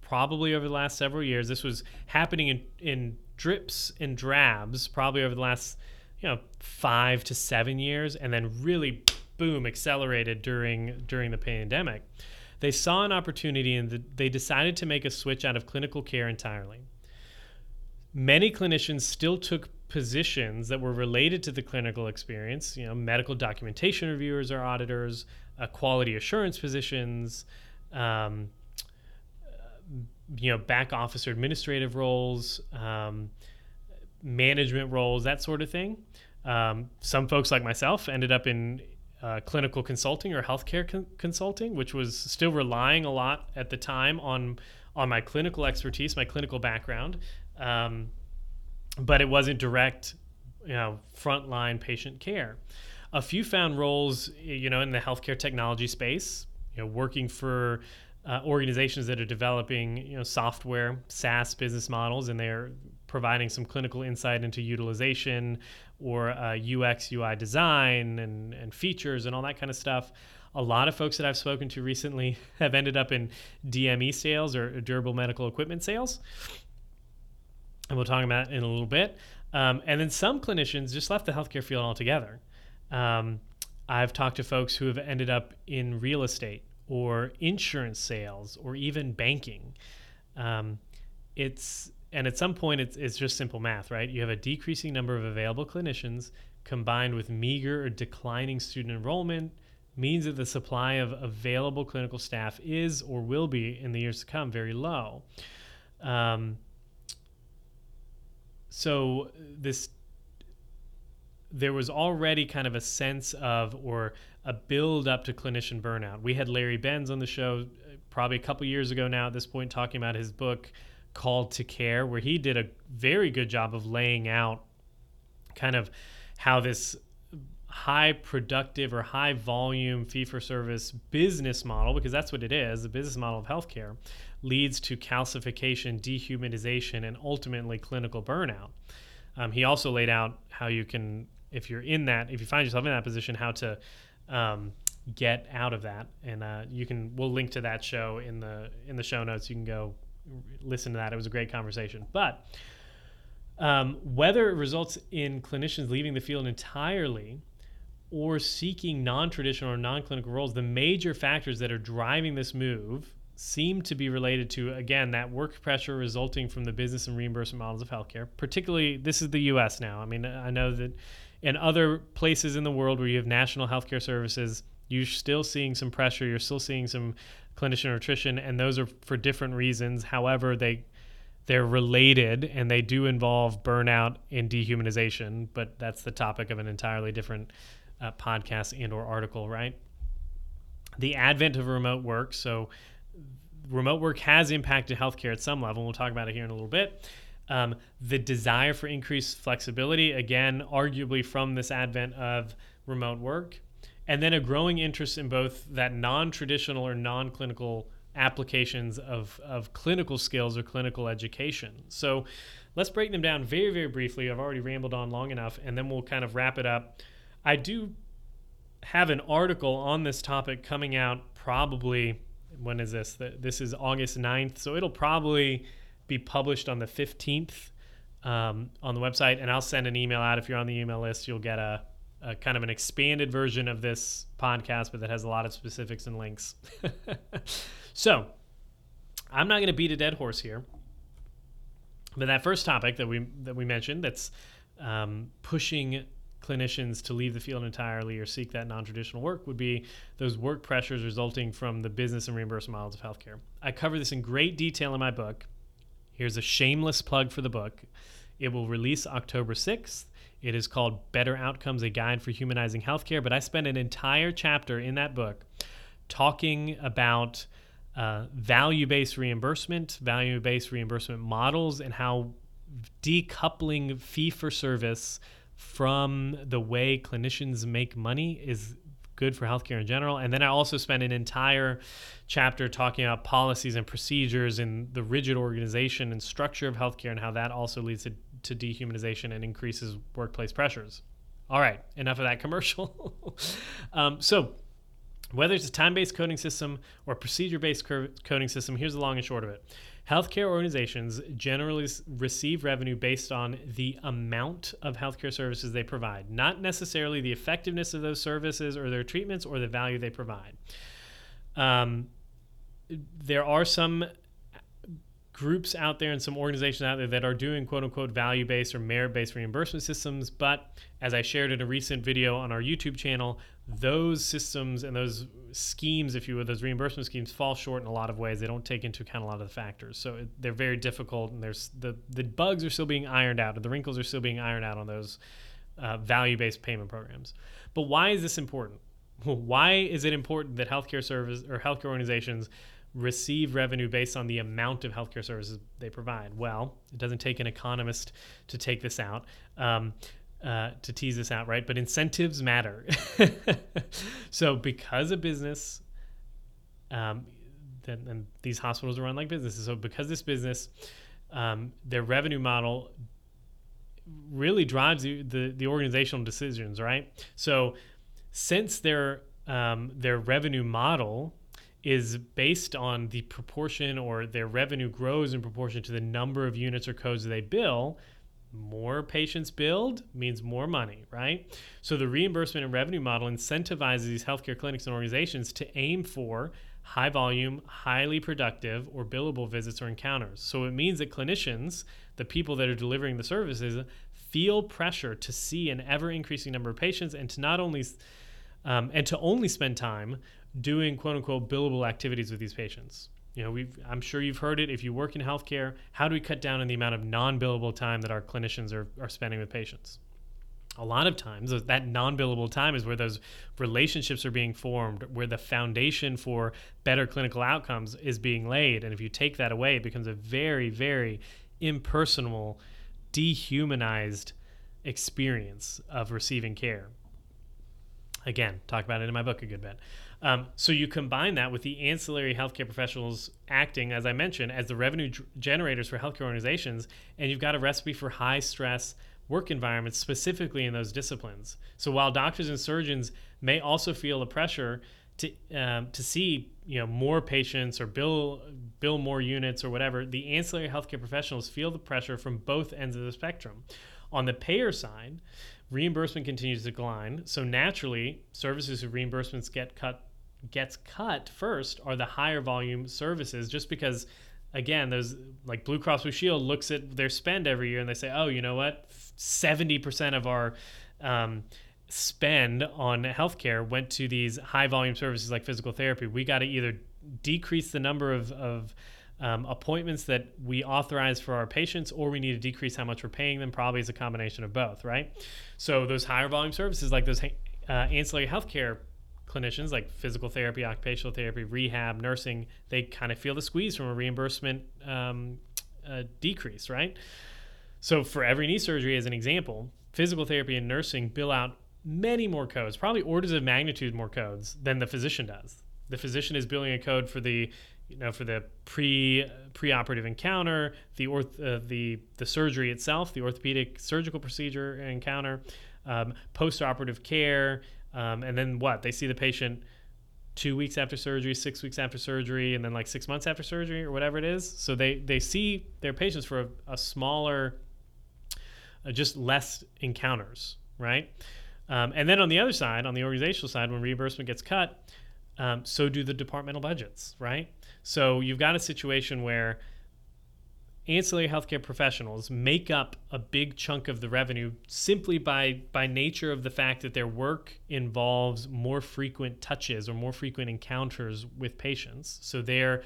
probably over the last several years this was happening in, in drips and drabs probably over the last you know five to seven years, and then really boom accelerated during during the pandemic. They saw an opportunity and the, they decided to make a switch out of clinical care entirely. Many clinicians still took positions that were related to the clinical experience, you know, medical documentation reviewers or auditors, uh, quality assurance positions, um, you know, back office or administrative roles, um, management roles, that sort of thing. Um, some folks like myself ended up in uh, clinical consulting or healthcare con- consulting, which was still relying a lot at the time on on my clinical expertise, my clinical background, um, but it wasn't direct, you know, frontline patient care. A few found roles, you know, in the healthcare technology space, you know, working for uh, organizations that are developing, you know, software SaaS business models, and they're providing some clinical insight into utilization or uh, UX, UI design and, and features and all that kind of stuff. A lot of folks that I've spoken to recently have ended up in DME sales or durable medical equipment sales. And we'll talk about that in a little bit. Um, and then some clinicians just left the healthcare field altogether. Um, I've talked to folks who have ended up in real estate or insurance sales or even banking. Um, it's and at some point it's, it's just simple math right you have a decreasing number of available clinicians combined with meager or declining student enrollment means that the supply of available clinical staff is or will be in the years to come very low um, so this there was already kind of a sense of or a build up to clinician burnout. We had larry benz on the show uh, probably a couple years ago now at this point talking about his book called to care where he did a very good job of laying out kind of how this high productive or high volume fee for service business model because that's what it is the business model of healthcare leads to calcification dehumanization and ultimately clinical burnout. Um, he also laid out how you can if you're in that if you find yourself in that position how to um, get out of that and uh, you can we'll link to that show in the in the show notes you can go listen to that. It was a great conversation. But um, whether it results in clinicians leaving the field entirely or seeking non traditional or non clinical roles, the major factors that are driving this move seem to be related to again that work pressure resulting from the business and reimbursement models of healthcare. Particularly, this is the U.S. now. I mean, I know that in other places in the world where you have national healthcare services, you're still seeing some pressure. You're still seeing some clinician attrition, and those are for different reasons. However, they they're related and they do involve burnout and dehumanization, but that's the topic of an entirely different uh, podcast and or article, right? The advent of remote work. So remote work has impacted healthcare at some level. We'll talk about it here in a little bit. Um, the desire for increased flexibility, again, arguably from this advent of remote work, and then a growing interest in both that non traditional or non clinical applications of, of clinical skills or clinical education. So let's break them down very, very briefly. I've already rambled on long enough, and then we'll kind of wrap it up. I do have an article on this topic coming out probably, when is this? This is August 9th. So it'll probably be published on the 15th um, on the website, and I'll send an email out. If you're on the email list, you'll get a, a kind of an expanded version of this podcast, but that has a lot of specifics and links. So, I'm not going to beat a dead horse here, but that first topic that we that we mentioned, that's um, pushing clinicians to leave the field entirely or seek that non-traditional work, would be those work pressures resulting from the business and reimbursement models of healthcare. I cover this in great detail in my book. Here's a shameless plug for the book. It will release October 6th. It is called Better Outcomes: A Guide for Humanizing Healthcare. But I spend an entire chapter in that book talking about uh, value based reimbursement, value based reimbursement models, and how decoupling fee for service from the way clinicians make money is good for healthcare in general. And then I also spent an entire chapter talking about policies and procedures and the rigid organization and structure of healthcare and how that also leads to, to dehumanization and increases workplace pressures. All right, enough of that commercial. um, so, whether it's a time based coding system or procedure based coding system, here's the long and short of it. Healthcare organizations generally receive revenue based on the amount of healthcare services they provide, not necessarily the effectiveness of those services or their treatments or the value they provide. Um, there are some groups out there and some organizations out there that are doing quote unquote value based or merit based reimbursement systems. But as I shared in a recent video on our YouTube channel, those systems and those schemes, if you will, those reimbursement schemes fall short in a lot of ways. They don't take into account a lot of the factors, so it, they're very difficult. And there's the the bugs are still being ironed out, or the wrinkles are still being ironed out on those uh, value-based payment programs. But why is this important? Why is it important that healthcare service or healthcare organizations receive revenue based on the amount of healthcare services they provide? Well, it doesn't take an economist to take this out. Um, uh, to tease this out, right? But incentives matter. so because a business, um, then, and these hospitals are run like businesses. So because this business, um, their revenue model really drives the, the, the organizational decisions, right? So since their um, their revenue model is based on the proportion or their revenue grows in proportion to the number of units or codes they bill, more patients billed means more money, right? So the reimbursement and revenue model incentivizes these healthcare clinics and organizations to aim for high volume, highly productive, or billable visits or encounters. So it means that clinicians, the people that are delivering the services, feel pressure to see an ever increasing number of patients and to not only um, and to only spend time doing quote unquote billable activities with these patients. You know, we I'm sure you've heard it. If you work in healthcare, how do we cut down on the amount of non-billable time that our clinicians are, are spending with patients? A lot of times, uh, that non-billable time is where those relationships are being formed, where the foundation for better clinical outcomes is being laid. And if you take that away, it becomes a very, very impersonal, dehumanized experience of receiving care. Again, talk about it in my book a good bit. Um, so you combine that with the ancillary healthcare professionals acting, as I mentioned, as the revenue g- generators for healthcare organizations, and you've got a recipe for high stress work environments specifically in those disciplines. So while doctors and surgeons may also feel the pressure to um, to see you know more patients or bill bill more units or whatever, the ancillary healthcare professionals feel the pressure from both ends of the spectrum. On the payer side, reimbursement continues to decline, so naturally services whose reimbursements get cut gets cut first are the higher volume services, just because, again, those like Blue Cross Blue Shield looks at their spend every year and they say, oh, you know what, seventy percent of our um, spend on healthcare went to these high volume services like physical therapy. We got to either decrease the number of, of um, appointments that we authorize for our patients, or we need to decrease how much we're paying them. Probably is a combination of both, right? So those higher volume services, like those uh, ancillary healthcare clinicians, like physical therapy, occupational therapy, rehab, nursing, they kind of feel the squeeze from a reimbursement um, uh, decrease, right? So for every knee surgery, as an example, physical therapy and nursing bill out many more codes, probably orders of magnitude more codes than the physician does. The physician is billing a code for the you know for the pre preoperative encounter, the orth, uh, the the surgery itself, the orthopedic surgical procedure encounter, um, postoperative care, um, and then what they see the patient two weeks after surgery, six weeks after surgery, and then like six months after surgery or whatever it is. So they they see their patients for a, a smaller, uh, just less encounters, right? Um, and then on the other side, on the organizational side, when reimbursement gets cut, um, so do the departmental budgets, right? So you've got a situation where ancillary healthcare professionals make up a big chunk of the revenue simply by by nature of the fact that their work involves more frequent touches or more frequent encounters with patients. So they're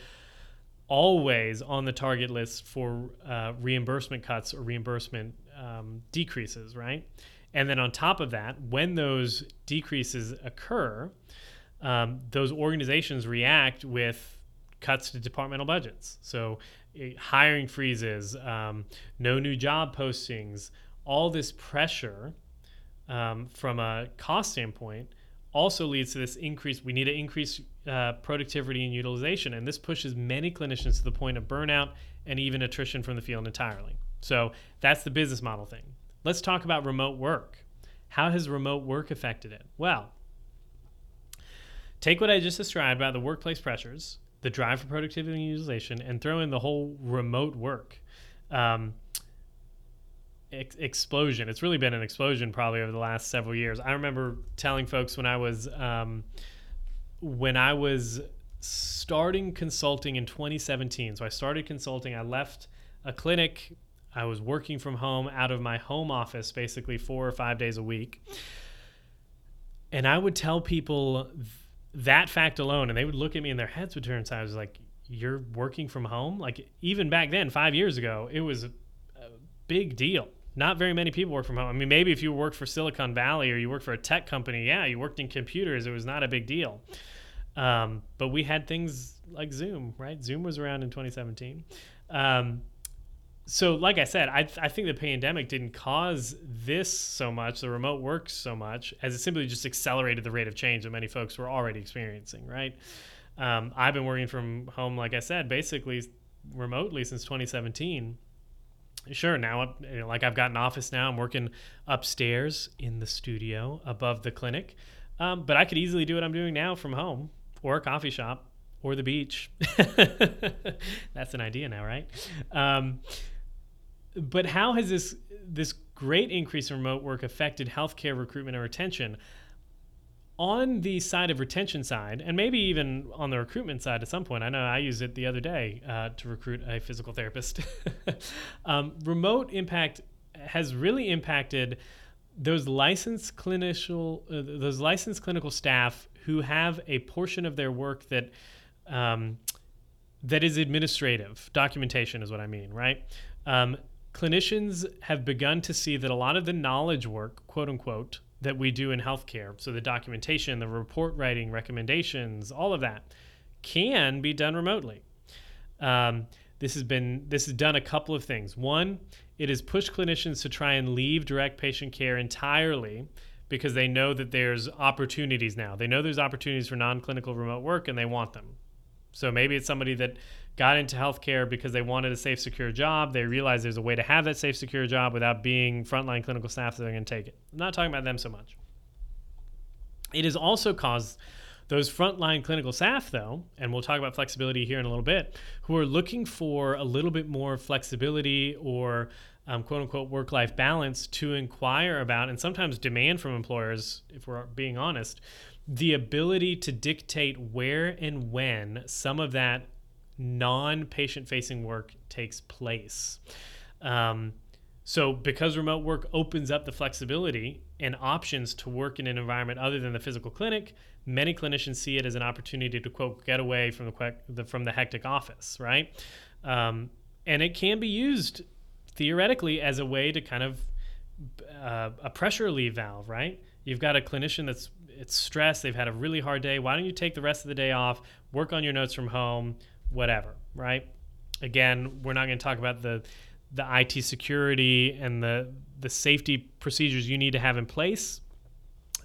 always on the target list for uh, reimbursement cuts or reimbursement um, decreases, right? And then on top of that, when those decreases occur, um, those organizations react with cuts to departmental budgets. So hiring freezes, um, no new job postings, all this pressure um, from a cost standpoint also leads to this increase. We need to increase uh, productivity and utilization, and this pushes many clinicians to the point of burnout and even attrition from the field entirely. So that's the business model thing. Let's talk about remote work. How has remote work affected it? Well, take what I just described about the workplace pressures, the drive for productivity and utilization, and throw in the whole remote work um, ex- explosion. It's really been an explosion probably over the last several years. I remember telling folks when I was um, when I was starting consulting in 2017. So I started consulting. I left a clinic I was working from home out of my home office basically four or five days a week. And I would tell people that fact alone, and they would look at me and their heads would turn sideways like, You're working from home? Like, even back then, five years ago, it was a, a big deal. Not very many people work from home. I mean, maybe if you worked for Silicon Valley or you worked for a tech company, yeah, you worked in computers, it was not a big deal. Um, but we had things like Zoom, right? Zoom was around in 2017. Um, so like i said I, I think the pandemic didn't cause this so much the remote work so much as it simply just accelerated the rate of change that many folks were already experiencing right? Um, i've been working from home like i said basically remotely since 2017 sure now you know, like i've got an office now i'm working upstairs in the studio above the clinic um, but i could easily do what i'm doing now from home or a coffee shop or the beach. That's an idea now right? Um, but how has this this great increase in remote work affected healthcare recruitment and retention? On the side of retention side, and maybe even on the recruitment side at some point, I know I used it the other day uh, to recruit a physical therapist. um, remote impact has really impacted those licensed clinical uh, those licensed clinical staff who have a portion of their work that um, that is administrative documentation is what I mean, right? Um, clinicians have begun to see that a lot of the knowledge work, quote unquote, that we do in healthcare, so the documentation, the report writing, recommendations, all of that, can be done remotely. Um, this has been this has done a couple of things. One, it has pushed clinicians to try and leave direct patient care entirely because they know that there's opportunities now. They know there's opportunities for non-clinical remote work and they want them. So maybe it's somebody that got into healthcare because they wanted a safe, secure job. They realized there's a way to have that safe, secure job without being frontline clinical staff, so they're going to take it. I'm not talking about them so much. It has also caused those frontline clinical staff, though, and we'll talk about flexibility here in a little bit, who are looking for a little bit more flexibility or um, quote unquote work life balance to inquire about and sometimes demand from employers, if we're being honest, the ability to dictate where and when some of that non patient facing work takes place. Um, so, because remote work opens up the flexibility and options to work in an environment other than the physical clinic, many clinicians see it as an opportunity to quote get away from the, the from the hectic office, right? Um, and it can be used theoretically as a way to kind of uh, a pressure relief valve, right? You've got a clinician that's it's stressed, they've had a really hard day. Why don't you take the rest of the day off, work on your notes from home, whatever, right? Again, we're not going to talk about the the IT security and the the safety procedures you need to have in place.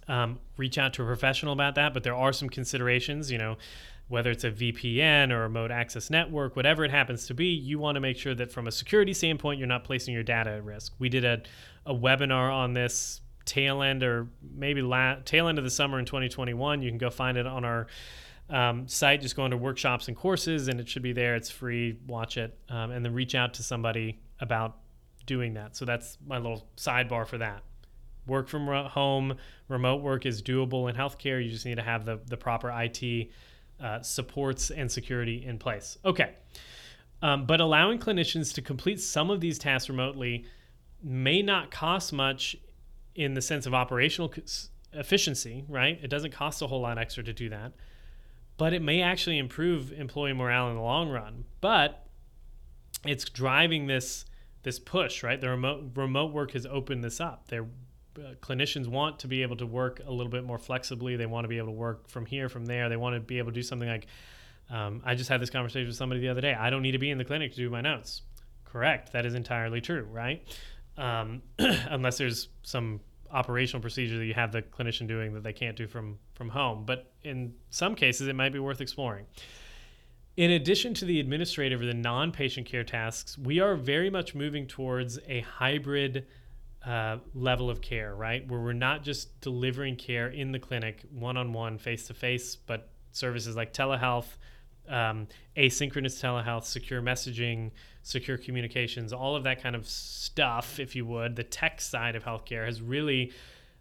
Um, reach out to a professional about that, but there are some considerations. You know, whether it's a VPN or a remote access network, whatever it happens to be, you want to make sure that from a security standpoint, you're not placing your data at risk. We did a, a webinar on this tail end or maybe la- tail end of the summer in 2021. You can go find it on our um, site. Just go into workshops and courses, and it should be there. It's free. Watch it, um, and then reach out to somebody about doing that. So that's my little sidebar for that. Work from home, remote work is doable in healthcare. You just need to have the the proper IT uh, supports and security in place. Okay. Um, but allowing clinicians to complete some of these tasks remotely may not cost much in the sense of operational efficiency, right? It doesn't cost a whole lot extra to do that, but it may actually improve employee morale in the long run. But it's driving this this push, right? The remote remote work has opened this up. They're uh, clinicians want to be able to work a little bit more flexibly. They want to be able to work from here, from there. They want to be able to do something like, um, I just had this conversation with somebody the other day. I don't need to be in the clinic to do my notes. Correct. That is entirely true, right? Um, unless there's some operational procedure that you have the clinician doing that they can't do from from home. But in some cases, it might be worth exploring. In addition to the administrative or the non-patient care tasks, we are very much moving towards a hybrid uh, level of care, right? Where we're not just delivering care in the clinic, one on one, face to face, but services like telehealth, um, asynchronous telehealth, secure messaging, secure communications, all of that kind of stuff, if you would. The tech side of healthcare has really,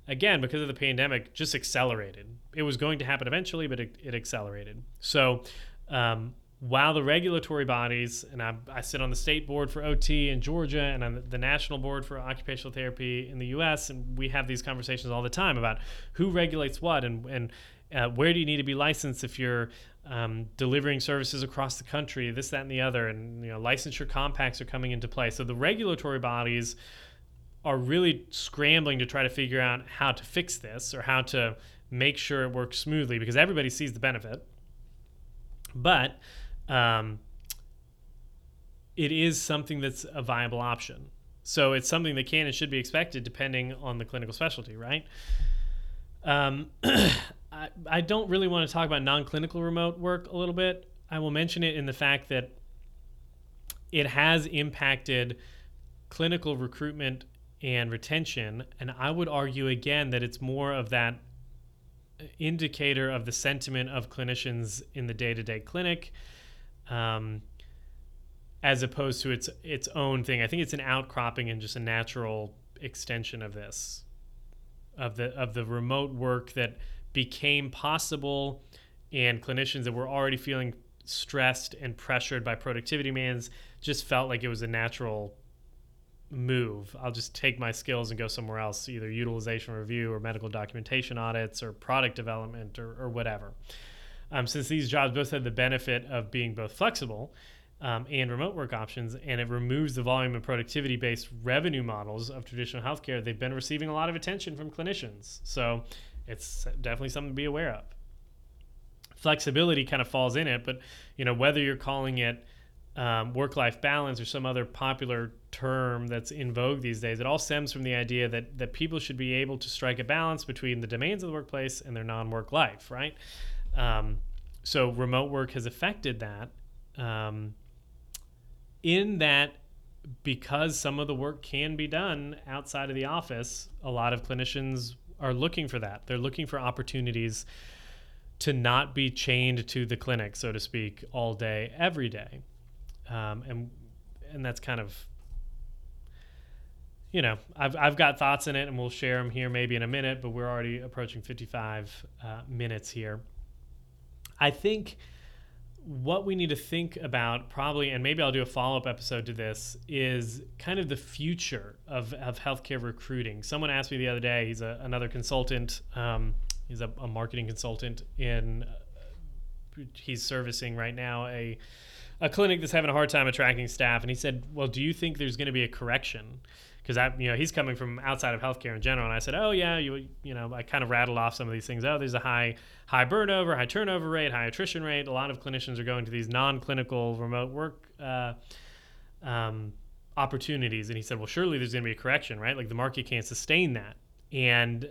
again, because of the pandemic, just accelerated. It was going to happen eventually, but it, it accelerated. So, um, while the regulatory bodies, and I, I, sit on the state board for OT in Georgia and on the national board for occupational therapy in the US, and we have these conversations all the time about who regulates what and, and uh, where do you need to be licensed if you're um, delivering services across the country, this, that, and the other, and you know, licensure compacts are coming into play. So the regulatory bodies are really scrambling to try to figure out how to fix this or how to make sure it works smoothly because everybody sees the benefit. But um, it is something that's a viable option. So it's something that can and should be expected depending on the clinical specialty, right? Um, I, I don't really want to talk about non clinical remote work a little bit. I will mention it in the fact that it has impacted clinical recruitment and retention. And I would argue again that it's more of that indicator of the sentiment of clinicians in the day to day clinic um, as opposed to its its own thing. I think it's an outcropping and just a natural extension of this, of the of the remote work that became possible, and clinicians that were already feeling stressed and pressured by productivity demands just felt like it was a natural move. I'll just take my skills and go somewhere else, either utilization review or medical documentation audits or product development or, or whatever um, since these jobs both have the benefit of being both flexible um, and remote work options, and it removes the volume and productivity based revenue models of traditional healthcare, they've been receiving a lot of attention from clinicians. So it's definitely something to be aware of. Flexibility kind of falls in it, but you know whether you're calling it um, work-life balance or some other popular term that's in vogue these days, it all stems from the idea that that people should be able to strike a balance between the demands of the workplace and their non-work life, right? Um, so remote work has affected that. Um, in that, because some of the work can be done outside of the office, a lot of clinicians are looking for that. They're looking for opportunities to not be chained to the clinic, so to speak, all day, every day. Um, and and that's kind of you know, I've, I've got thoughts in it and we'll share them here maybe in a minute, but we're already approaching 55 uh, minutes here. I think what we need to think about probably, and maybe I'll do a follow up episode to this, is kind of the future of, of healthcare recruiting. Someone asked me the other day, he's a, another consultant, um, he's a, a, marketing consultant in, uh, he's servicing right now a, a clinic that's having a hard time attracting staff. And he said, Well, do you think there's going to be a correction? Because I, you know, he's coming from outside of healthcare in general. And I said, oh yeah, you, you know, I kind of rattled off some of these things. Oh, there's a high, high burnover, high turnover rate, high attrition rate. A lot of clinicians are going to these non-clinical remote work uh, um, opportunities. And he said, well, surely there's going to be a correction, right? Like the market can't sustain that. And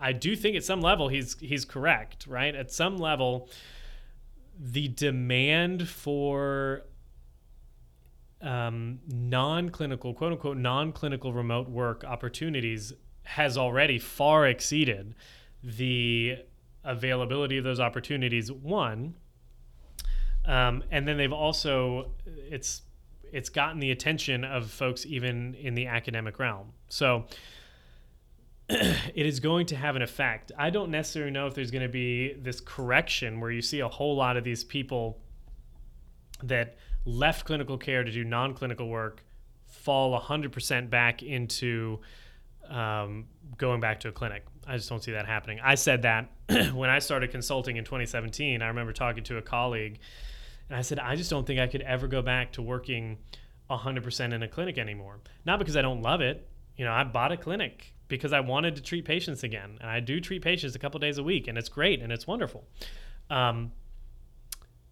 I do think at some level he's he's correct, right? At some level, the demand for um, non-clinical, quote unquote, non-clinical remote work opportunities has already far exceeded the availability of those opportunities. One, um, and then they've also it's it's gotten the attention of folks even in the academic realm. So it is going to have an effect. I don't necessarily know if there's going to be this correction where you see a whole lot of these people that left clinical care to do non clinical work fall 100% back into um, going back to a clinic. I just don't see that happening. I said that when I started consulting in 2017. I remember talking to a colleague and I said, I just don't think I could ever go back to working 100% in a clinic anymore. Not because I don't love it. You know, I bought a clinic because I wanted to treat patients again. And I do treat patients a couple days a week, and it's great and it's wonderful. Um,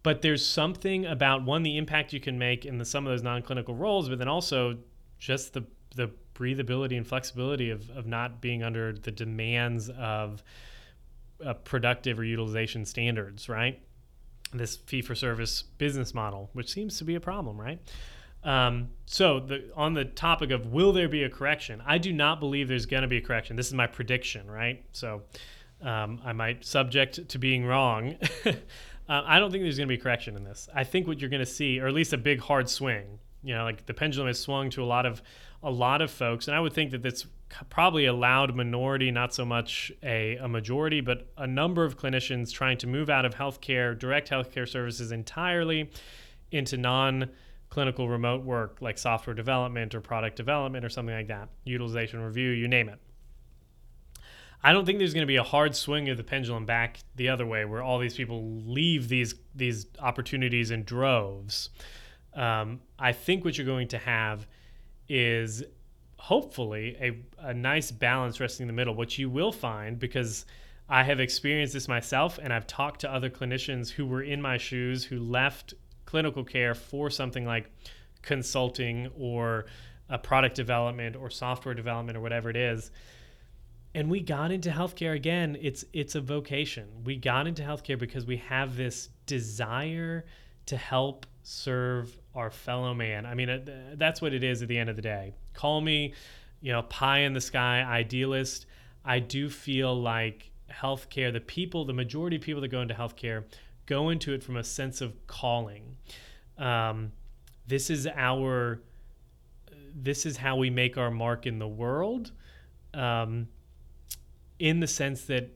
but there's something about one the impact you can make in the, some of those non-clinical roles but then also just the the breathability and flexibility of, of not being under the demands of uh, productive or utilization standards right? This fee for service business model which seems to be a problem right? Um, so the, on the topic of will there be a correction i do not believe there's going to be a correction. This is my prediction right? So um, i might subject to being wrong Uh, I don't think there's going to be correction in this. I think what you're going to see, or at least a big hard swing, you know, like the pendulum has swung to a lot of a lot of folks, and I would think that that's probably a loud minority, not so much a, a majority, but a number of clinicians trying to move out of healthcare, direct healthcare services entirely into non clinical remote work like software development or product development or something like that, utilization review, you name it. I don't think there's going to be a hard swing of the pendulum back the other way, where all these people leave these these opportunities in droves. Um, I think what you're going to have is hopefully a, a nice balance resting in the middle. What you will find, because I have experienced this myself, and I've talked to other clinicians who were in my shoes who left clinical care for something like consulting or a product development or software development or whatever it is and we got into healthcare again it's it's a vocation. We got into healthcare because we have this desire to help serve our fellow man. I mean that's what it is at the end of the day. Call me you know pie in the sky idealist. I do feel like healthcare the people the majority of people that go into healthcare go into it from a sense of calling. Um, this is our this is how we make our mark in the world. Um, in the sense that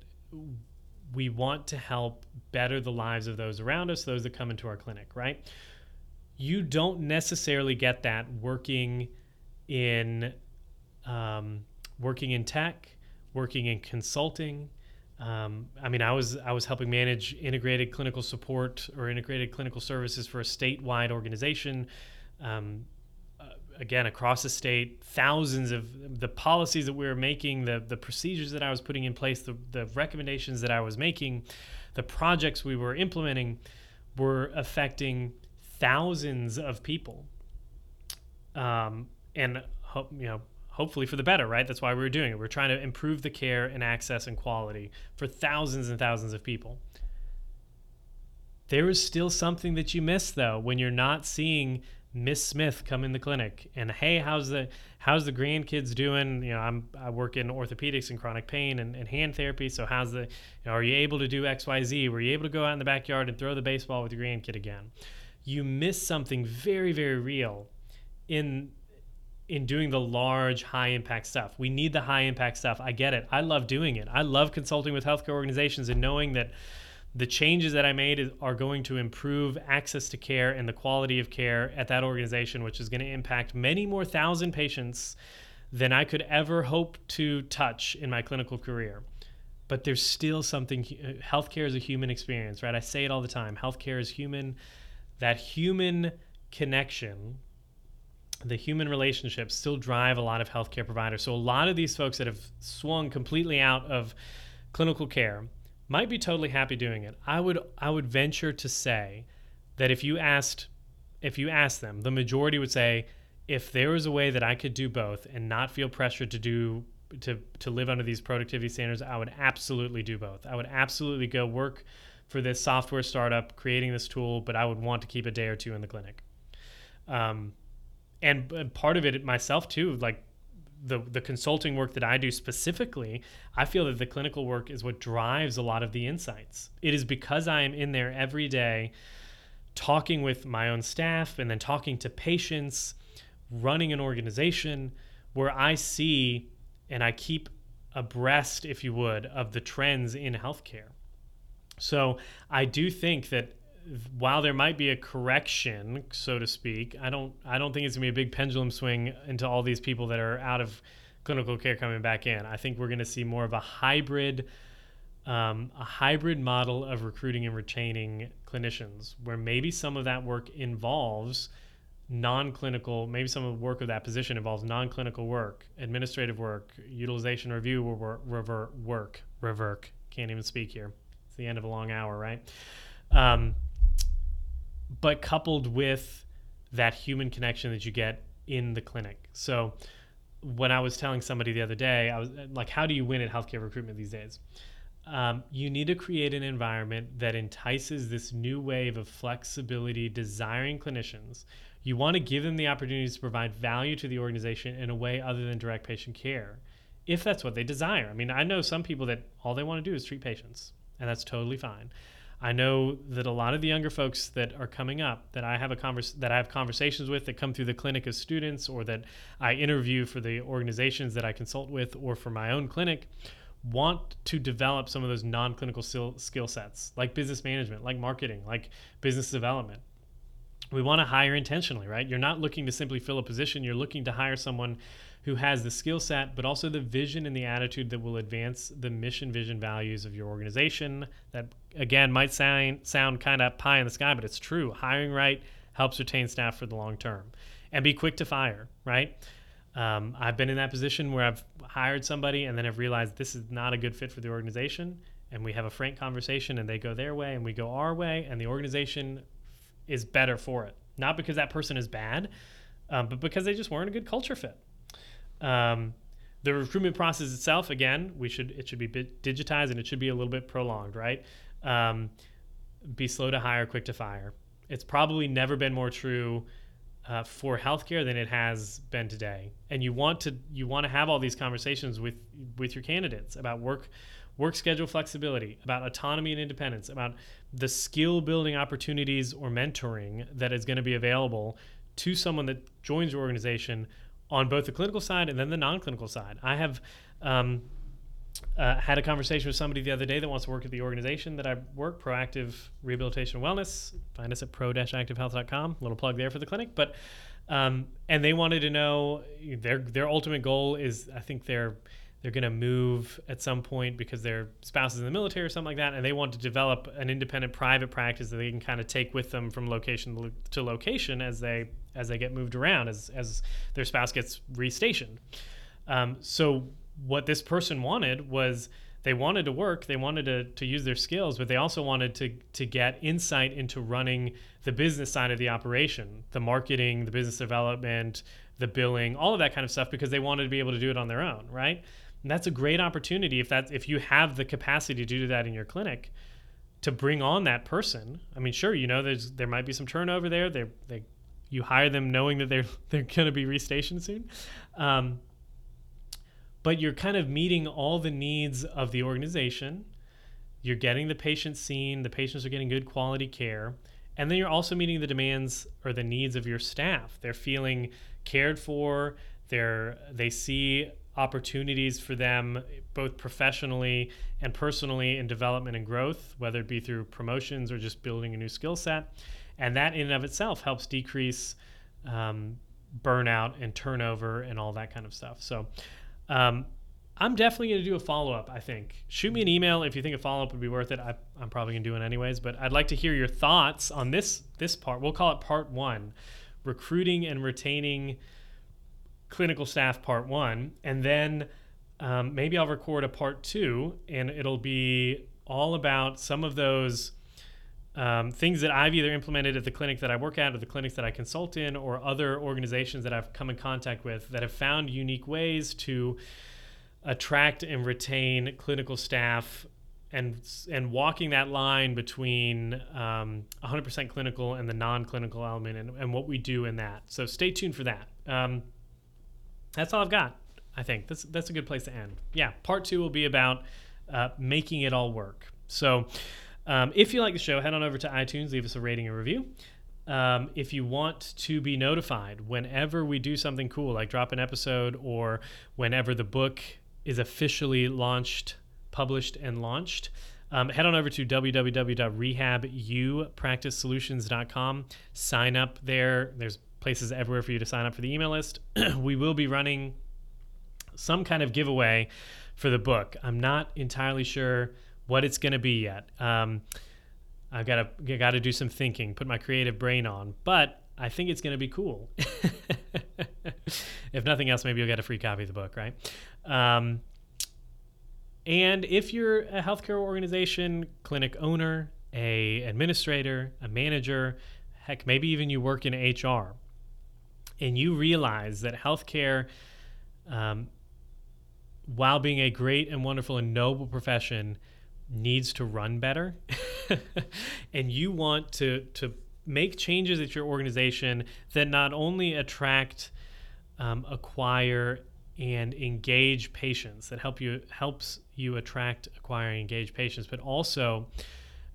we want to help better the lives of those around us, those that come into our clinic, right? You don't necessarily get that working in um, working in tech, working in consulting. Um, I mean, I was I was helping manage integrated clinical support or integrated clinical services for a statewide organization. Um, again across the state thousands of the policies that we were making the the procedures that i was putting in place the, the recommendations that i was making the projects we were implementing were affecting thousands of people. Um, and hope you know hopefully for the better right? That's why we were doing it. We're trying to improve the care and access and quality for thousands and thousands of people. There is still something that you miss though when you're not seeing Miss Smith come in the clinic and hey, how's the how's the grandkids doing? You know, I'm I work in orthopedics and chronic pain and, and hand therapy. So how's the you know, are you able to do X Y Z? Were you able to go out in the backyard and throw the baseball with your grandkid again? You miss something very very real in in doing the large high impact stuff. We need the high impact stuff. I get it. I love doing it. I love consulting with healthcare organizations and knowing that the changes that I made are going to improve access to care and the quality of care at that organization, which is going to impact many more thousand patients than I could ever hope to touch in my clinical career. But there's still something, uh, healthcare is a human experience, right? I say it all the time healthcare is human. That human connection the human relationships still drive a lot of healthcare providers. So a lot of these folks that have swung completely out of clinical care might be totally happy doing it. I would I would venture to say that if you asked if you asked them, the majority would say if there was a way that I could do both and not feel pressured to do to to live under these productivity standards, I would absolutely do both. I would absolutely go work for this software startup creating this tool, but I would want to keep a day or two in the clinic. Um, and part of it myself too like the the consulting work that I do specifically, I feel that the clinical work is what drives a lot of the insights. It is because I am in there every day talking with my own staff and then talking to patients, running an organization where I see and I keep abreast if you would of the trends in healthcare. So, I do think that while there might be a correction, so to speak, I don't I don't think it's gonna be a big pendulum swing into all these people that are out of clinical care coming back in. I think we're gonna see more of a hybrid um, a hybrid model of recruiting and retaining clinicians, where maybe some of that work involves non-clinical maybe some of the work of that position involves non-clinical work administrative work utilization review or revert work revert can't even speak here it's the end of a long hour right um, but coupled with that human connection that you get in the clinic. So when I was telling somebody the other day, I was like, how do you win at healthcare recruitment these days? Um, you need to create an environment that entices this new wave of flexibility, desiring clinicians. You want to give them the opportunities to provide value to the organization in a way other than direct patient care, if that's what they desire. I mean, I know some people that all they want to do is treat patients, and that's totally fine. I know that a lot of the younger folks that are coming up that I have a convers- that I have conversations with that come through the clinic as students or that I interview for the organizations that I consult with or for my own clinic want to develop some of those non-clinical skill, skill sets like business management, like marketing, like business development. We want to hire intentionally, right? You're not looking to simply fill a position, you're looking to hire someone who has the skill set, but also the vision and the attitude that will advance the mission, vision, values of your organization. That again might sound sound kind of pie in the sky, but it's true. Hiring right helps retain staff for the long term, and be quick to fire. Right. Um, I've been in that position where I've hired somebody and then I've realized this is not a good fit for the organization, and we have a frank conversation, and they go their way and we go our way, and the organization is better for it. Not because that person is bad, um, but because they just weren't a good culture fit. Um, the recruitment process itself, again, we should it should be digitized and it should be a little bit prolonged, right? Um, be slow to hire, quick to fire. It's probably never been more true uh, for healthcare than it has been today. And you want to you want to have all these conversations with with your candidates about work work schedule flexibility, about autonomy and independence, about the skill building opportunities or mentoring that is going to be available to someone that joins your organization on both the clinical side and then the non-clinical side. I have um, uh, had a conversation with somebody the other day that wants to work at the organization that I work, Proactive Rehabilitation Wellness. Find us at pro-activehealth.com. Little plug there for the clinic, but um, and they wanted to know their their ultimate goal is I think they're they're going to move at some point because their spouse is in the military or something like that, and they want to develop an independent private practice that they can kind of take with them from location to location as they as they get moved around as as their spouse gets restationed. Um, so what this person wanted was they wanted to work, they wanted to, to use their skills, but they also wanted to to get insight into running the business side of the operation, the marketing, the business development, the billing, all of that kind of stuff, because they wanted to be able to do it on their own, right? And that's a great opportunity if that if you have the capacity to do that in your clinic to bring on that person. I mean, sure, you know, there's there might be some turnover there. They they you hire them knowing that they're they're going to be restationed soon. Um, but you're kind of meeting all the needs of the organization. You're getting the patients seen, the patients are getting good quality care, and then you're also meeting the demands or the needs of your staff. They're feeling cared for. They're they see opportunities for them both professionally and personally in development and growth, whether it be through promotions or just building a new skill set. And that in and of itself helps decrease um, burnout and turnover and all that kind of stuff. So um, I'm definitely going to do a follow up. I think. Shoot me an email if you think a follow up would be worth it. I, am probably going to do it anyways, but I'd like to hear your thoughts on this this part. We'll call it part one, recruiting and retaining clinical staff part one, and then um, maybe I'll record a part two, and it'll be all about some of those. Um, things that I've either implemented at the clinic that I work at or the clinics that I consult in or other organizations that I've come in contact with that have found unique ways to attract and retain clinical staff and and walking that line between um, 100% clinical and the non-clinical element and, and what we do in that. So stay tuned for that. Um, that's all I've got. I think that's that's a good place to end. Yeah, part two will be about uh, making it all work. So um, if you like the show, head on over to iTunes, leave us a rating and review. Um, if you want to be notified whenever we do something cool, like drop an episode or whenever the book is officially launched, published, and launched. Um, head on over to www.rehab-u-practice-solutions.com. Sign up there. There's places everywhere for you to sign up for the email list. we will be running some kind of giveaway for the book. I'm not entirely sure what it's going to be yet. Um, I've got to got to do some thinking, put my creative brain on, but I think it's going to be cool. if nothing else, maybe you'll get a free copy of the book, right? Um, and if you're a healthcare organization, clinic owner, a administrator, a manager, heck, maybe even you work in HR, and you realize that healthcare, um, while being a great and wonderful and noble profession, needs to run better, and you want to to make changes at your organization that not only attract, um, acquire, and engage patients that help you helps you attract, acquire, and engage patients, but also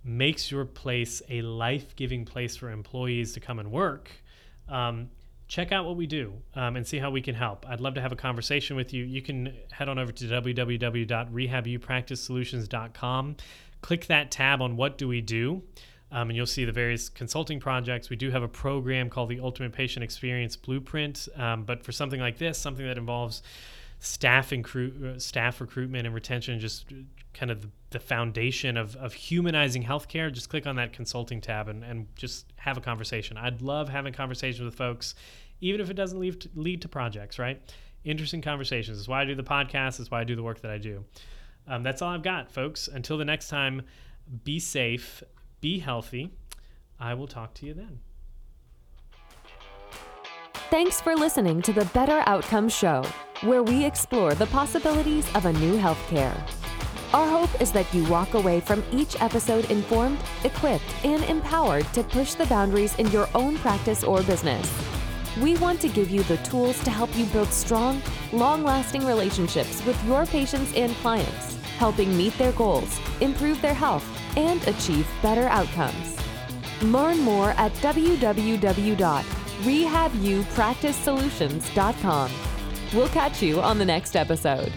makes your place a life-giving place for employees to come and work. Um, check out what we do um, and see how we can help. I'd love to have a conversation with you. You can head on over to www.rehab-u-practice-solutions.com. Click that tab on what do we do um, and you'll see the various consulting projects. We do have a program called the Ultimate Patient Experience Blueprint, um, but for something like this, something that involves staff recruit, uh, staff recruitment and retention, just kind of the foundation of, of humanizing healthcare, just click on that consulting tab and, and just have a conversation. I'd love having conversations with folks, even if it doesn't lead to, lead to projects, right? Interesting conversations. That's why I do the podcast. That's why I do the work that I do. Um, that's all I've got, folks. Until the next time, be safe be healthy. I will talk to you then. Thanks for listening to the Better Outcomes Show, where we explore the possibilities of a new healthcare. Our hope is that you walk away from each episode informed, equipped, and empowered to push the boundaries in your own practice or business. We want to give you the tools to help you build strong, long lasting relationships with your patients and clients, helping meet their goals, improve their health, and achieve better outcomes. Learn more at www.rehab-u-practice-solutions.com. We'll catch you on the next episode.